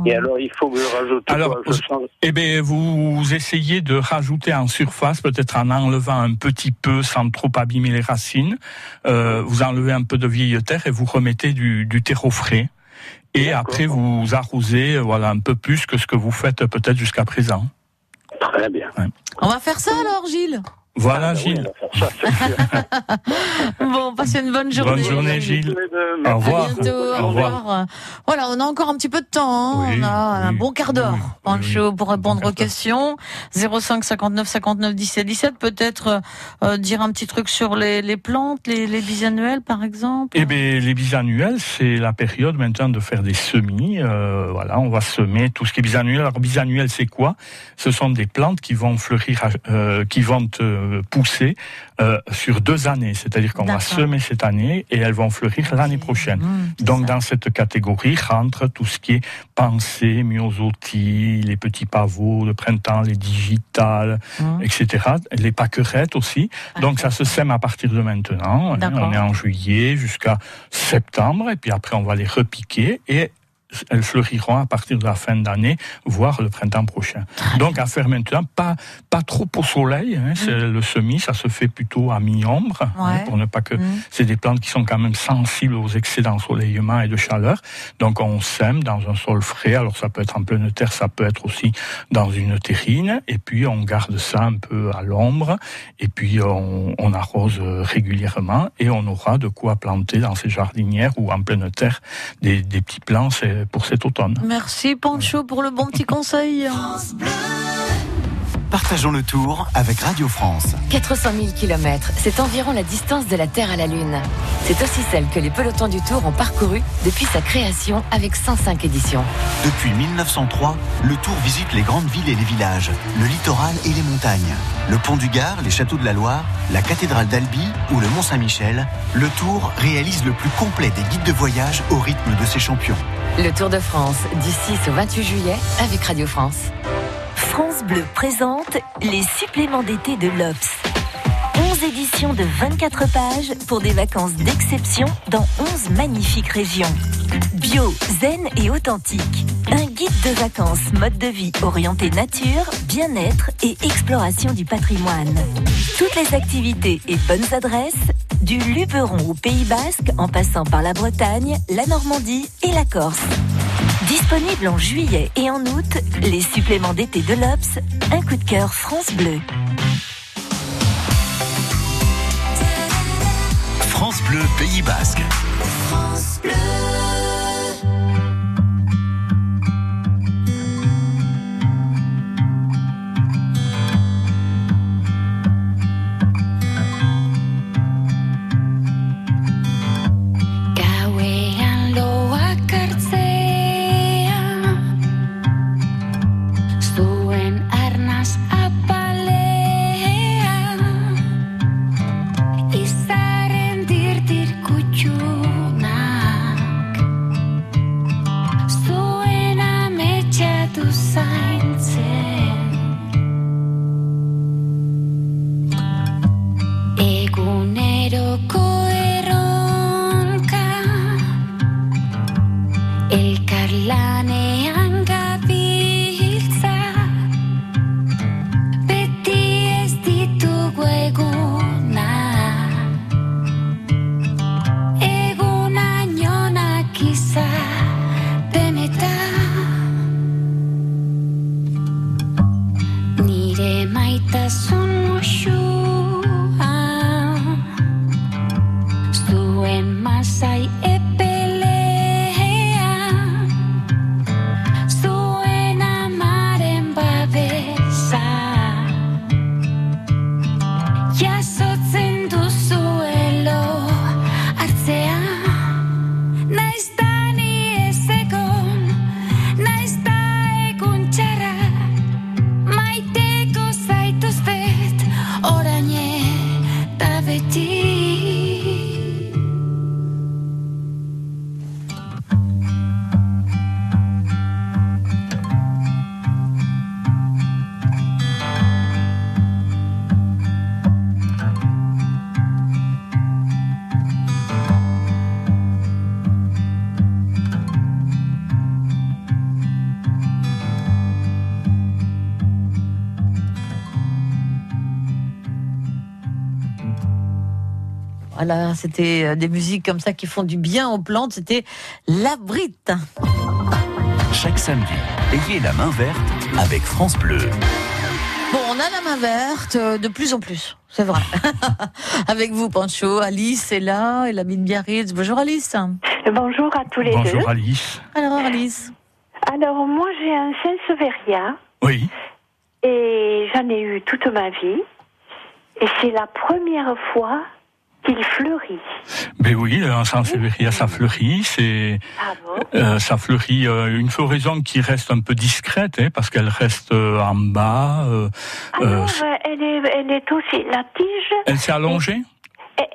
[SPEAKER 9] Et alors, il faut que je rajoute
[SPEAKER 3] Alors,
[SPEAKER 9] quoi Je
[SPEAKER 3] Eh bien, vous essayez de rajouter en surface, peut-être en enlevant un petit peu, sans trop abîmer les racines. Euh, vous enlevez un peu de vieille terre et vous remettez du, du terreau frais. Et après, vous arrosez, voilà, un peu plus que ce que vous faites peut-être jusqu'à présent.
[SPEAKER 9] Très bien.
[SPEAKER 2] On va faire ça alors, Gilles?
[SPEAKER 3] Voilà,
[SPEAKER 9] Ah, oui,
[SPEAKER 3] Gilles.
[SPEAKER 9] ça.
[SPEAKER 2] Bon, passez une bonne journée.
[SPEAKER 3] Bonne journée, Gilles. Au
[SPEAKER 9] merci.
[SPEAKER 2] À
[SPEAKER 3] revoir.
[SPEAKER 2] bientôt, au revoir. Voilà, on a encore un petit peu de temps. hein.
[SPEAKER 3] Oui,
[SPEAKER 2] on a un bon quart d'heure,
[SPEAKER 3] oui,
[SPEAKER 2] Pancho,
[SPEAKER 3] oui,
[SPEAKER 2] pour répondre aux questions. 05 59 59 17 17. Peut-être euh, dire un petit truc sur les, les plantes, les, les bisannuels, par exemple.
[SPEAKER 3] Eh bien, les bisannuels, c'est la période maintenant de faire des semis. Euh, voilà, on va semer tout ce qui est bisannuel. Alors, bisannuel, c'est quoi? Ce sont des plantes qui vont fleurir, euh, qui vont euh, pousser euh, sur deux années. C'est-à-dire qu'on va semer cette année et elles vont fleurir l'année prochaine.
[SPEAKER 2] Mmh,
[SPEAKER 3] Donc,
[SPEAKER 2] ça.
[SPEAKER 3] dans cette catégorie rentre tout ce qui est pensée, myosotis, les petits pavots, le printemps, les digitales,
[SPEAKER 2] Mmh.
[SPEAKER 3] etc. Les pâquerettes aussi. Donc, ça se sème à partir de maintenant. hein. On est en juillet jusqu'à septembre, et puis après, on va les repiquer et elles fleuriront à partir de la fin d'année, voire le printemps prochain. Donc à faire maintenant, pas pas trop au soleil. hein, c'est le semis, ça se fait plutôt à mi-ombre, hein, pour ne pas que
[SPEAKER 2] Mm.
[SPEAKER 3] c'est des plantes qui sont quand même sensibles aux excès d'ensoleillement et de chaleur. Donc on sème dans un sol frais. Alors ça peut être en pleine terre, ça peut être aussi dans une terrine. Et puis on garde ça un peu à l'ombre. Et puis on, on arrose régulièrement et on aura de quoi planter dans ces jardinières ou en pleine terre des, des petits plants c'est pour cet automne.
[SPEAKER 2] Merci, Pancho, pour le bon petit conseil.
[SPEAKER 4] Partageons le tour avec Radio France.
[SPEAKER 12] 400 000 km, c'est environ la distance de la Terre à la Lune. C'est aussi celle que les pelotons du Tour ont parcouru depuis sa création avec 105 éditions.
[SPEAKER 4] Depuis 1903, le Tour visite les grandes villes et les villages, le littoral et les montagnes. Le pont du Gard, les châteaux de la Loire, la cathédrale d'Albi ou le Mont Saint-Michel, le Tour réalise le plus complet des guides de voyage au rythme de ses champions.
[SPEAKER 12] Le Tour de France, du 6 au 28 juillet, avec Radio France.
[SPEAKER 13] France Bleu présente les suppléments d'été de l'Obs. 11 éditions de 24 pages pour des vacances d'exception dans 11 magnifiques régions. Bio, zen et authentique. Un guide de vacances mode de vie orienté nature, bien-être et exploration du patrimoine. Toutes les activités et bonnes adresses, du Luberon au Pays Basque en passant par la Bretagne, la Normandie et la Corse. Disponible en juillet et en août, les suppléments d'été de l'Obs, un coup de cœur France Bleu.
[SPEAKER 4] France Bleu Pays Basque.
[SPEAKER 2] Voilà, c'était euh, des musiques comme ça qui font du bien aux plantes. C'était la brite.
[SPEAKER 4] Chaque samedi, ayez la main verte avec France Bleu.
[SPEAKER 2] Bon, on a la main verte euh, de plus en plus, c'est vrai. Avec vous, Pancho, Alice est là, et la mine Biarritz. Bonjour Alice.
[SPEAKER 6] Bonjour à tous les deux.
[SPEAKER 3] Bonjour Alice.
[SPEAKER 2] Alors Alice.
[SPEAKER 6] Alors moi j'ai un Saint-Severia
[SPEAKER 3] Oui.
[SPEAKER 6] et j'en ai eu toute ma vie et c'est la première fois qu'il fleurit.
[SPEAKER 3] Ben oui, en Sansevieria, ça fleurit. C'est,
[SPEAKER 6] Ah bon
[SPEAKER 3] euh, ça fleurit. euh, une floraison qui reste un peu discrète, hein, parce qu'elle reste euh, en bas. euh,
[SPEAKER 6] Ah
[SPEAKER 3] euh,
[SPEAKER 6] non, elle est, elle est aussi, la tige,
[SPEAKER 3] elle s'est allongée?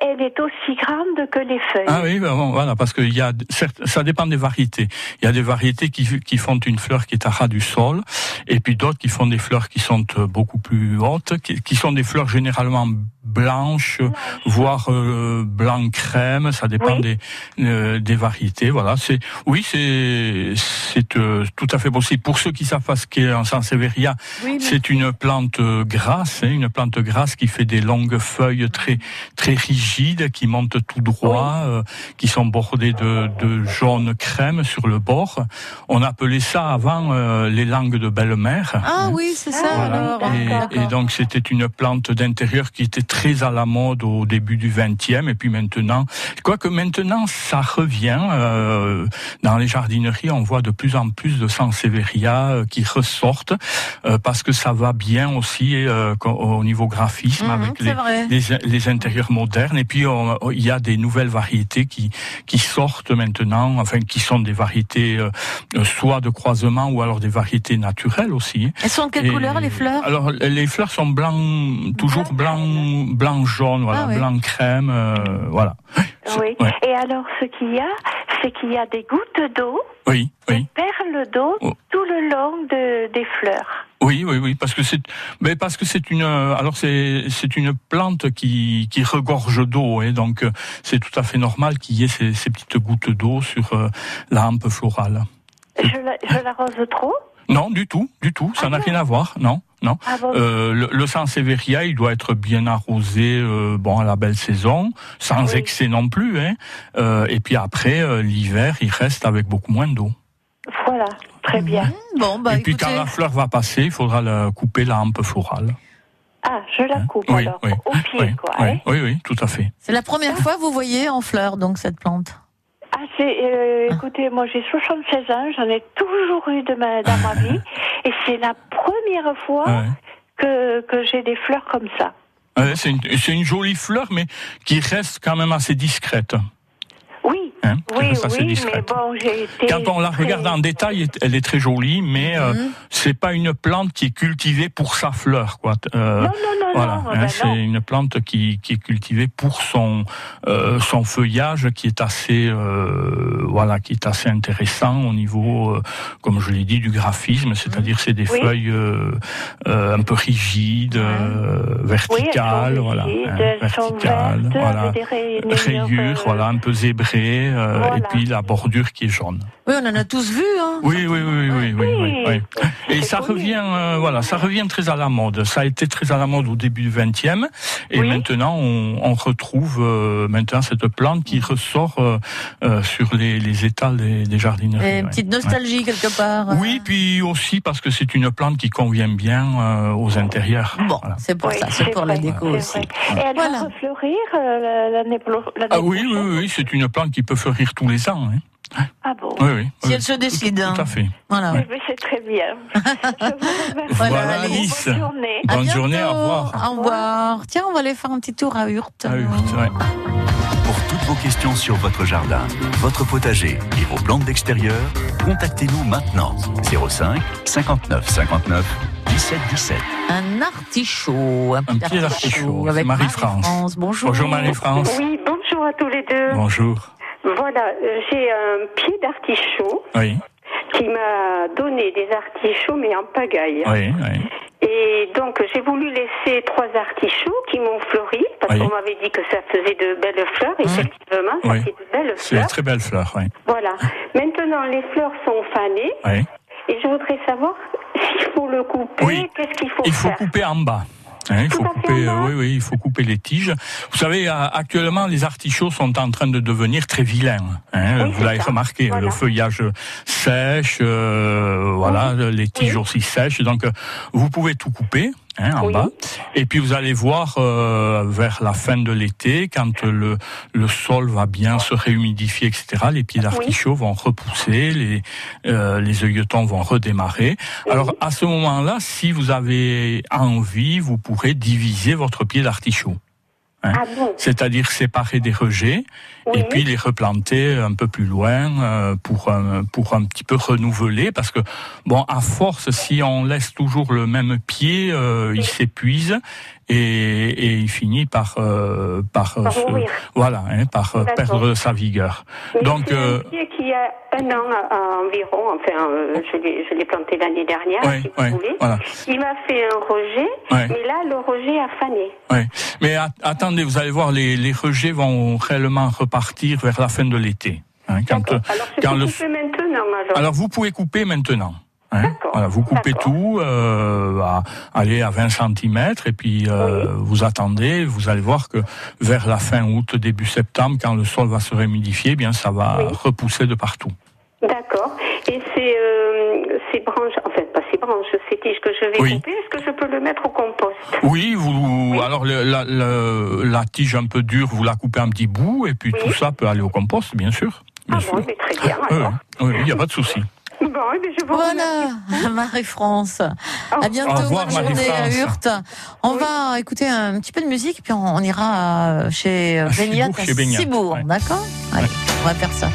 [SPEAKER 6] Elle- est aussi grande que les feuilles.
[SPEAKER 3] Ah oui, ben bon, voilà, parce que y a, certes, ça dépend des variétés. Il y a des variétés qui, qui font une fleur qui est à ras du sol, et puis d'autres qui font des fleurs qui sont euh, beaucoup plus hautes, qui, qui sont des fleurs généralement blanches, voire euh, blanc crème. Ça dépend
[SPEAKER 6] Oui.
[SPEAKER 3] des euh, des variétés. Voilà, c'est oui, c'est c'est euh, tout à fait possible. Pour ceux qui savent pas ce qu'est un sansevieria,
[SPEAKER 2] Oui, mais-
[SPEAKER 3] c'est une plante euh, grasse, hein, une plante grasse qui fait des longues feuilles très très rigides, qui montent tout droit, euh, qui sont bordées de, de jaune crème sur le bord. On appelait ça avant euh, les langues de belle-mère.
[SPEAKER 2] Ah oui, c'est ça
[SPEAKER 3] Voilà.
[SPEAKER 2] alors.
[SPEAKER 3] Et, et donc c'était une plante d'intérieur qui était très à la mode au début du 20e et puis maintenant, quoique maintenant ça revient euh, dans les jardineries, on voit de plus en plus de sansevieria euh, qui ressortent euh, parce que ça va bien aussi euh, au niveau graphisme
[SPEAKER 2] Mhm,
[SPEAKER 3] avec les, les intérieurs modernes et puis on- il y a des nouvelles variétés qui qui sortent maintenant, enfin qui sont des variétés euh, soit de croisement ou alors des variétés naturelles aussi.
[SPEAKER 2] Elles sont de quelle
[SPEAKER 3] Et-
[SPEAKER 2] couleur les fleurs?
[SPEAKER 3] Alors les fleurs sont blancs, toujours blanc, blanc jaune, voilà,
[SPEAKER 2] Ah ouais.
[SPEAKER 3] blanc crème, euh, voilà.
[SPEAKER 6] Oui.
[SPEAKER 3] Ouais.
[SPEAKER 6] Et alors, ce qu'il y a, c'est qu'il y a des gouttes d'eau,
[SPEAKER 3] Oui, oui.
[SPEAKER 6] perles d'eau,
[SPEAKER 3] Oh.
[SPEAKER 6] tout le long de, des fleurs.
[SPEAKER 3] Oui, oui, oui, parce que c'est, mais parce que c'est une, euh, alors c'est, c'est une plante qui, qui regorge d'eau, et donc euh, c'est tout à fait normal qu'il y ait ces, ces petites gouttes d'eau sur euh, la hampe florale.
[SPEAKER 6] Je la- je l'arrose trop?
[SPEAKER 3] Non, du tout, du tout, ça n'a rien à voir, non, non.
[SPEAKER 6] Ah bon?
[SPEAKER 3] Euh, le, le sansevieria, il doit être bien arrosé, euh, bon à la belle saison, sans excès non plus, hein. Euh, et puis après l'hiver, il reste avec beaucoup moins d'eau.
[SPEAKER 6] Très bien.
[SPEAKER 2] Bon, bah
[SPEAKER 3] et puis quand la fleur va passer, il faudra la couper la hampe florale.
[SPEAKER 6] Ah, je la coupe
[SPEAKER 3] Oui,
[SPEAKER 6] alors,
[SPEAKER 3] oui,
[SPEAKER 6] au pied,
[SPEAKER 3] oui,
[SPEAKER 6] quoi.
[SPEAKER 3] oui,
[SPEAKER 6] hein.
[SPEAKER 3] oui, oui, tout à fait.
[SPEAKER 2] C'est la première fois que vous voyez en fleurs donc cette plante.
[SPEAKER 6] Ah, c'est, euh, écoutez, moi j'ai 76 ans, j'en ai toujours eu de ma, dans ma vie, et c'est la première fois
[SPEAKER 3] Ouais.
[SPEAKER 6] que, que j'ai des fleurs comme ça.
[SPEAKER 3] Ouais, c'est une, c'est une jolie fleur, mais qui reste quand même assez discrète.
[SPEAKER 6] Oui,
[SPEAKER 3] Hein,
[SPEAKER 6] oui,
[SPEAKER 3] assez
[SPEAKER 6] oui, mais bon, j'ai été.
[SPEAKER 3] Quand on la
[SPEAKER 6] très-
[SPEAKER 3] regarde en détail, elle est très jolie, mais euh,
[SPEAKER 6] Mhm.
[SPEAKER 3] c'est pas une plante qui est cultivée pour sa fleur, quoi. Euh,
[SPEAKER 6] Non, non, non,
[SPEAKER 3] voilà,
[SPEAKER 6] non,
[SPEAKER 3] hein,
[SPEAKER 6] ben
[SPEAKER 3] c'est une plante qui, qui est cultivée pour son euh, son feuillage, qui est assez voilà, qui est assez intéressant au niveau, comme je l'ai dit, du graphisme, c'est-à-dire c'est des
[SPEAKER 6] Oui.
[SPEAKER 3] feuilles un peu rigides, verticales,
[SPEAKER 6] sont
[SPEAKER 3] voilà, hein,
[SPEAKER 6] sont
[SPEAKER 3] verticales,
[SPEAKER 6] vertes,
[SPEAKER 3] voilà, rayures, voilà, un peu zébrées, euh,
[SPEAKER 6] Voilà.
[SPEAKER 3] et puis la bordure qui est jaune.
[SPEAKER 2] Oui, on en a tous vu. Hein.
[SPEAKER 3] Oui, oui, oui, oui, oui, oui, oui. Et ça revient, euh, voilà, ça revient très à la mode. Ça a été très à la mode au début du 20e, et maintenant on, on retrouve euh, maintenant cette plante qui ressort euh, euh, sur les, les étals des, des jardineries.
[SPEAKER 2] Et une
[SPEAKER 3] ouais.
[SPEAKER 2] petite nostalgie quelque part.
[SPEAKER 3] Oui, puis aussi parce que c'est une plante qui convient bien euh, aux intérieurs.
[SPEAKER 2] Bon, c'est pour ça, c'est pour la déco aussi.
[SPEAKER 6] Et elle va refleurir euh, l'année pro- l'année
[SPEAKER 3] Ah oui, oui, oui, c'est une plante qui peut fleurir tous les ans. hein.
[SPEAKER 6] Ah bon
[SPEAKER 3] Oui, oui.
[SPEAKER 2] Si
[SPEAKER 3] oui.
[SPEAKER 2] elle se décide.
[SPEAKER 3] Tout à fait.
[SPEAKER 2] Voilà.
[SPEAKER 6] Oui, c'est très bien.
[SPEAKER 3] Voilà,
[SPEAKER 2] allez.
[SPEAKER 3] Alice.
[SPEAKER 6] Bonne journée.
[SPEAKER 2] À
[SPEAKER 3] Bonne journée, au revoir.
[SPEAKER 2] Au revoir. Tiens, on va aller faire un petit tour à Hurte.
[SPEAKER 3] Oui, c'est vrai.
[SPEAKER 4] Pour toutes vos questions sur votre jardin, votre potager et vos plantes d'extérieur, contactez-nous maintenant. 05 59 59 17 17.
[SPEAKER 2] Un artichaut. Un petit,
[SPEAKER 3] petit artichaut,
[SPEAKER 2] avec
[SPEAKER 3] Marie-France.
[SPEAKER 2] Bonjour.
[SPEAKER 3] Bonjour Marie-France.
[SPEAKER 14] Oui, bonjour à tous les deux.
[SPEAKER 3] Bonjour.
[SPEAKER 14] Voilà, euh, j'ai un pied d'artichaut
[SPEAKER 3] Oui,
[SPEAKER 14] qui m'a donné des artichauts, mais en pagaille.
[SPEAKER 3] oui, oui.
[SPEAKER 14] Et donc, j'ai voulu laisser trois artichauts qui m'ont fleuri, parce qu'on m'avait dit que ça faisait de belles fleurs. Effectivement, ça fait de belles
[SPEAKER 3] C'est
[SPEAKER 14] fleurs.
[SPEAKER 3] très belle fleur, oui.
[SPEAKER 14] Voilà. Maintenant, les fleurs sont fanées.
[SPEAKER 3] oui.
[SPEAKER 14] Et je voudrais savoir s'il faut le couper, qu'est-ce qu'il faut
[SPEAKER 3] Il faut
[SPEAKER 14] faire
[SPEAKER 3] couper en bas. Hein, il faut couper, euh, oui, oui, il faut couper les tiges. Vous savez, euh, actuellement, les artichauts sont en train de devenir très vilains. hein, vous l'avez remarqué, le feuillage sèche, euh, voilà, les tiges aussi sèches. Donc, vous pouvez tout couper. Hein, en bas. Et puis vous allez voir euh, vers la fin de l'été, quand le, le sol va bien se réhumidifier, etc., les pieds d'artichaut vont repousser, les, euh, les œilletons vont redémarrer. Alors à ce moment-là, si vous avez envie, vous pourrez diviser votre pied d'artichaut. Hein. C'est-à-dire séparer des rejets et puis les replanter un peu plus loin euh, pour un, pour un petit peu renouveler parce que bon à force si on laisse toujours le même pied euh, il s'épuise et, et il finit par par, par
[SPEAKER 14] Par
[SPEAKER 3] se-
[SPEAKER 14] mourir.
[SPEAKER 3] voilà hein, par euh, perdre sa vigueur.
[SPEAKER 14] Mais
[SPEAKER 3] Donc euh,
[SPEAKER 14] qui a un an euh, environ, enfin, euh, je l'ai je l'ai planté l'année dernière,
[SPEAKER 3] Ouais,
[SPEAKER 14] si vous
[SPEAKER 3] ouais,
[SPEAKER 14] voulez.
[SPEAKER 3] voilà.
[SPEAKER 14] Il m'a fait un rejet,
[SPEAKER 3] Ouais.
[SPEAKER 14] mais là, le rejet a fané.
[SPEAKER 3] Mais at- attendez, vous allez voir, les, les rejets vont réellement repartir vers la fin de l'été. hein, quand, euh,
[SPEAKER 14] Alors,
[SPEAKER 3] quand le,
[SPEAKER 14] couper maintenant, alors.
[SPEAKER 3] alors vous pouvez couper maintenant. Hein, voilà, vous coupez tout, euh, à, allez à 20 cm et puis euh, vous attendez. Vous allez voir que vers la fin août, début septembre, quand le sol va se réhumidifier, eh bien ça va repousser de partout.
[SPEAKER 14] D'accord. Et ces, euh, ces branches, enfin pas ces branches, ces tiges que je vais couper, est-ce que je peux le mettre au compost?
[SPEAKER 3] Oui, vous. Alors le, la, la, tige un peu dure, vous la coupez en petits bouts et puis tout ça peut aller au compost, bien sûr. Bien ah sûr.
[SPEAKER 14] bon, mais très bien. Euh,
[SPEAKER 3] oui, il n'y a pas de souci
[SPEAKER 14] bon, bien,
[SPEAKER 2] voilà, Marie-France. Oh. À bientôt,
[SPEAKER 3] revoir,
[SPEAKER 2] bonne journée à Hurte. On va écouter un petit peu de musique, puis on, ira euh, chez euh, Beignat à Cibourg, d'accord? Allez, on va faire ça.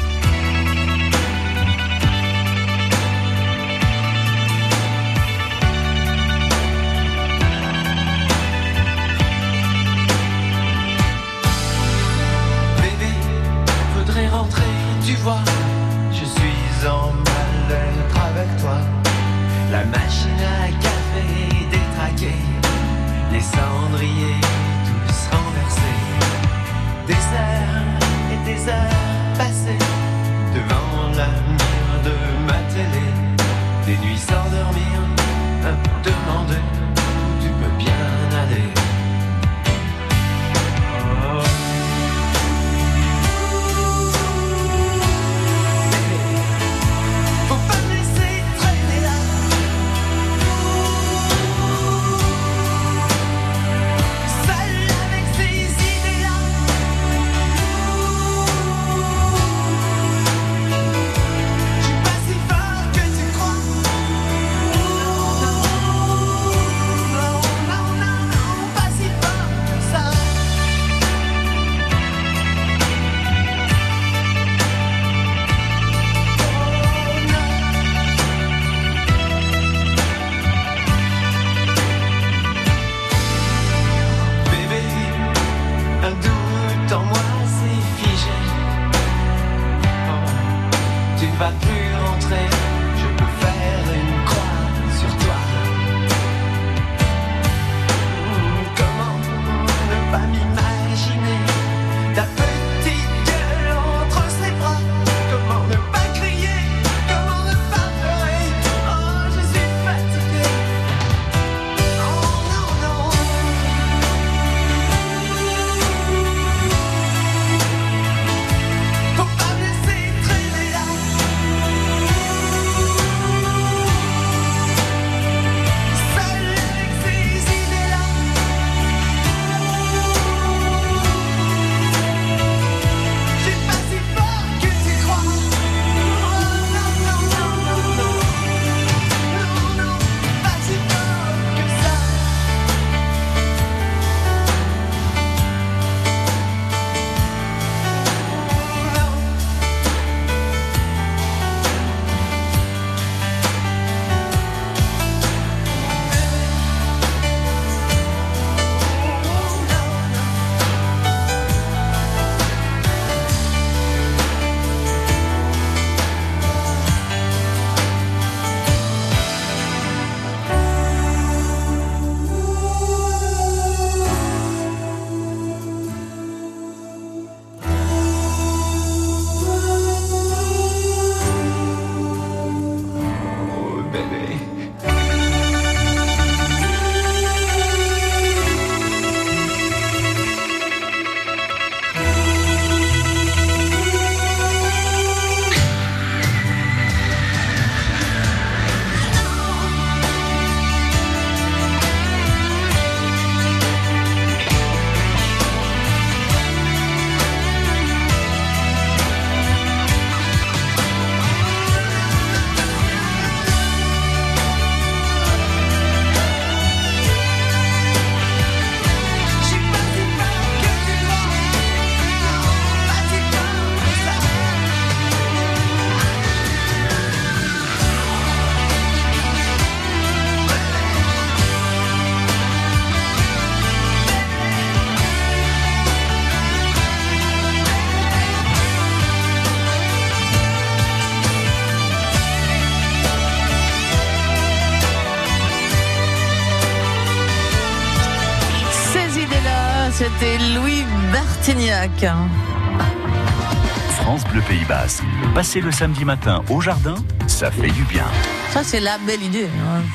[SPEAKER 4] France Bleu Pays Basque. Passer le samedi matin au jardin, ça fait du bien.
[SPEAKER 2] Ça, c'est la belle idée.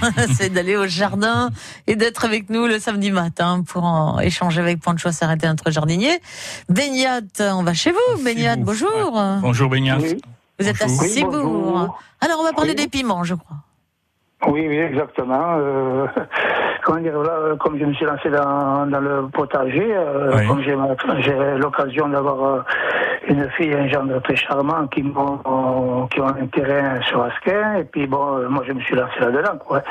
[SPEAKER 2] Hein. C'est d'aller au jardin et d'être avec nous le samedi matin pour échanger avec Pancho s'arrêter notre jardinier. Beignat, on va chez vous. Beignat, bonjour.
[SPEAKER 3] Bonjour, Beignat.
[SPEAKER 2] Vous êtes à Cibourg. Oui, Alors, on va parler des piments, je crois
[SPEAKER 15] exactement. Euh, comment dire, là, euh, comme je me suis lancé dans, dans le potager, euh,
[SPEAKER 3] Oui.
[SPEAKER 15] comme j'ai l'occasion d'avoir une fille et un gendre très charmant qui, m'ont- qui ont un terrain sur Asquin, et puis bon, moi je me suis lancé là-dedans, quoi.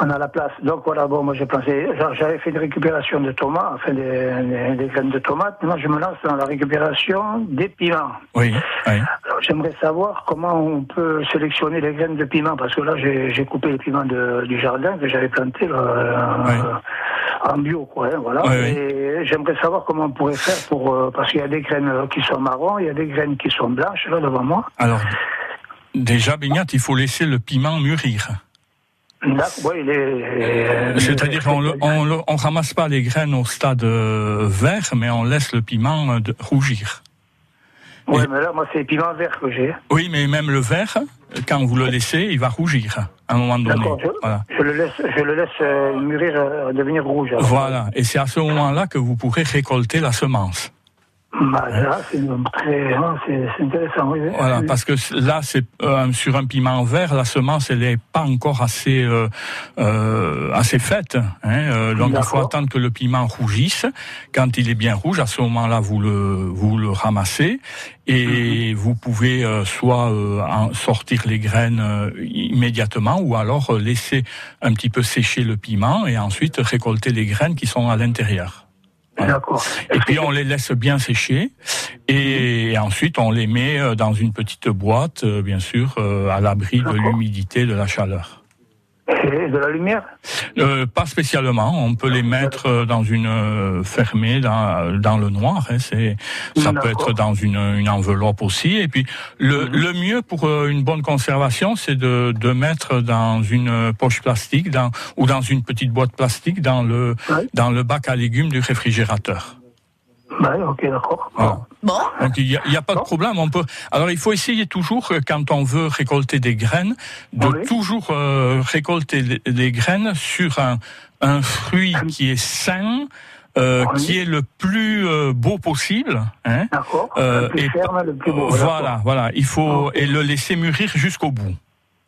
[SPEAKER 15] On a la place. Donc voilà, bon, moi j'ai pensé, j'avais fait une récupération de tomates, enfin des, graines de tomates. Maintenant je me lance dans la récupération des piments.
[SPEAKER 3] Oui, oui.
[SPEAKER 15] Alors, J'aimerais savoir comment on peut sélectionner les graines de piment, parce que là, j'ai j'ai les piments de- du jardin que j'avais planté là, euh, en bio, quoi. hein, voilà.
[SPEAKER 3] Oui.
[SPEAKER 15] J'aimerais savoir comment on pourrait faire pour, euh, parce qu'il y a des graines euh, qui sont marrons, il y a des graines qui sont blanches là devant moi.
[SPEAKER 3] Alors, déjà, Beignat, il faut laisser le piment mûrir.
[SPEAKER 15] Ouais,
[SPEAKER 3] C'est-à-dire le- on, le- on ramasse pas les graines au stade vert, mais on laisse le piment rougir.
[SPEAKER 15] Ouais, mais là, moi, c'est les piments verts que j'ai.
[SPEAKER 3] Oui, mais même le vert, quand vous le laissez, il va rougir à un moment donné.
[SPEAKER 15] Je,
[SPEAKER 3] Voilà.
[SPEAKER 15] je le laisse, je le laisse euh, mûrir, euh, devenir rouge. alors.
[SPEAKER 3] Voilà. Et c'est à ce moment-là que vous pourrez récolter la semence.
[SPEAKER 15] Bah, là, c'est très- c'est- intéressant, oui.
[SPEAKER 3] Voilà, parce que là, c'est euh, sur un piment vert, la semence, elle n'est pas encore assez euh, euh, assez faite. Hein, euh, donc il faut attendre que le piment rougisse. Quand il est bien rouge, à ce moment-là, vous le vous le ramassez et vous pouvez euh, soit euh, en sortir les graines euh, immédiatement ou alors laisser un petit peu sécher le piment et ensuite récolter les graines qui sont à l'intérieur.
[SPEAKER 15] D'accord.
[SPEAKER 3] Et puis on les laisse bien sécher et ensuite on les met euh, dans une petite boîte, euh, bien sûr, euh, à l'abri de l'humidité, de la chaleur.
[SPEAKER 15] Et de la lumière
[SPEAKER 3] Euh, pas spécialement, on peut les mettre euh, dans une euh, fermée dans, dans le noir. hein, c'est ça peut être dans une, une enveloppe aussi. Et puis le, le mieux pour une bonne conservation, c'est de, de mettre dans une poche plastique, dans, ou dans une petite boîte plastique dans le dans le bac à légumes du réfrigérateur.
[SPEAKER 15] Bah, ok, d'accord.
[SPEAKER 2] Bon.
[SPEAKER 3] Donc il n'y a, il y a pas de problème. On peut. Alors il faut essayer toujours euh, quand on veut récolter des graines de toujours euh, récolter les, les graines sur un, un fruit qui est sain. euh, qui est le plus euh, beau possible, hein, euh,
[SPEAKER 15] le plus
[SPEAKER 3] et
[SPEAKER 15] ferme, le plus beau.
[SPEAKER 3] voilà, voilà, il faut et le laisser mûrir jusqu'au bout.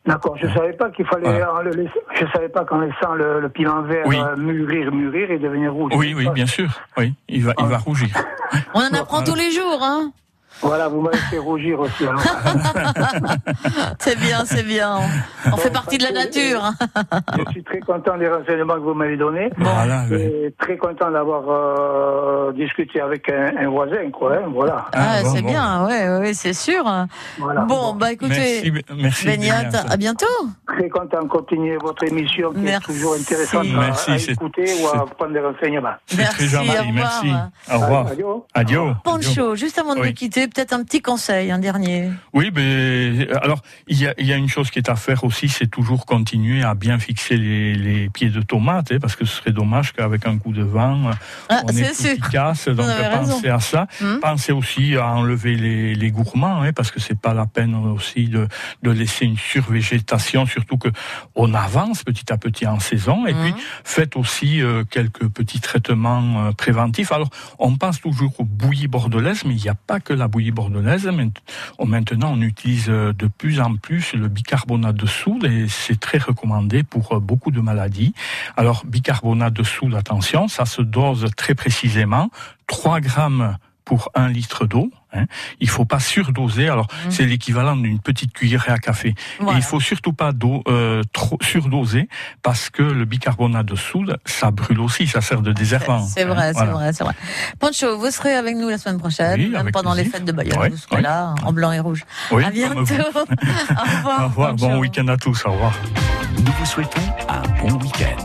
[SPEAKER 15] D'accord, je savais pas qu'il fallait en le laisser. Je savais pas qu'en laissant le, le piment vert
[SPEAKER 3] Oui.
[SPEAKER 15] euh, mûrir, mûrir et devenir rouge.
[SPEAKER 3] Oui, oui, bien sûr, oui, il va, il va rougir.
[SPEAKER 2] On en apprend tous les jours, hein.
[SPEAKER 15] Voilà, vous m'avez fait rougir aussi. alors.
[SPEAKER 2] C'est bien, c'est bien. On fait partie de la nature.
[SPEAKER 15] Je suis très content des renseignements que vous m'avez donnés.
[SPEAKER 3] Voilà,
[SPEAKER 15] et très content d'avoir euh, discuté avec un, un voisin, quoi. hein, voilà.
[SPEAKER 2] Ah, c'est bien, ouais, ouais, c'est sûr. Bon, bah écoutez,
[SPEAKER 15] Merci, merci,
[SPEAKER 2] Beignat. à bientôt.
[SPEAKER 15] Très content de continuer votre émission qui
[SPEAKER 2] Merci.
[SPEAKER 15] est toujours intéressante à-
[SPEAKER 3] Merci,
[SPEAKER 15] à, écouter ou à prendre des renseignements.
[SPEAKER 3] C'est très gentil,
[SPEAKER 2] au revoir.
[SPEAKER 3] merci. Au revoir.
[SPEAKER 15] Adieu.
[SPEAKER 3] Adieu.
[SPEAKER 2] Pancho, juste avant de
[SPEAKER 3] Oui.
[SPEAKER 2] nous quitter, peut-être un petit conseil, un dernier.
[SPEAKER 3] Oui, mais alors il y a, il y a une chose qui est à faire aussi, c'est toujours continuer à bien fixer les, les pieds de tomates, hein, parce que ce serait dommage qu'avec un coup de vent,
[SPEAKER 2] Ah,
[SPEAKER 3] on
[SPEAKER 2] sûr.
[SPEAKER 3] qui casse. Donc pensez
[SPEAKER 2] raison.
[SPEAKER 3] à ça.
[SPEAKER 2] Hmm.
[SPEAKER 3] Pensez aussi à enlever les, les gourmands, hein, parce que c'est pas la peine aussi de, de laisser une survégétation, surtout que on avance petit à petit en saison. Et
[SPEAKER 2] Hmm.
[SPEAKER 3] puis faites aussi euh, quelques petits traitements euh, préventifs. Alors on pense toujours aux bouillies bordelaises, mais il n'y a pas que la bouillie bordelaise. Maint- Maintenant, on utilise euh, de plus en plus le bicarbonate de soude et c'est très recommandé pour euh, beaucoup de maladies. Alors, bicarbonate de soude, attention, ça se dose très précisément, 3 grammes pour un litre d'eau. Hein. Il faut pas surdoser. Alors, c'est l'équivalent d'une petite cuillerée à café. Et
[SPEAKER 2] Voilà.
[SPEAKER 3] il faut surtout pas d'eau, euh, trop surdoser parce que le bicarbonate de soude, ça brûle aussi, ça sert de désherbant.
[SPEAKER 2] C'est
[SPEAKER 3] hein.
[SPEAKER 2] vrai, c'est
[SPEAKER 3] Voilà.
[SPEAKER 2] vrai, c'est vrai. Pancho, vous serez avec nous la semaine prochaine,
[SPEAKER 3] Oui,
[SPEAKER 2] même
[SPEAKER 3] avec
[SPEAKER 2] pendant les fêtes de Bayonne.
[SPEAKER 3] Ouais,
[SPEAKER 2] vous serez
[SPEAKER 3] ouais.
[SPEAKER 2] là, en blanc et rouge.
[SPEAKER 3] Oui,
[SPEAKER 2] à bientôt. au revoir.
[SPEAKER 3] Au revoir, bon week-end à tous, au revoir.
[SPEAKER 4] Nous vous souhaitons un bon week-end.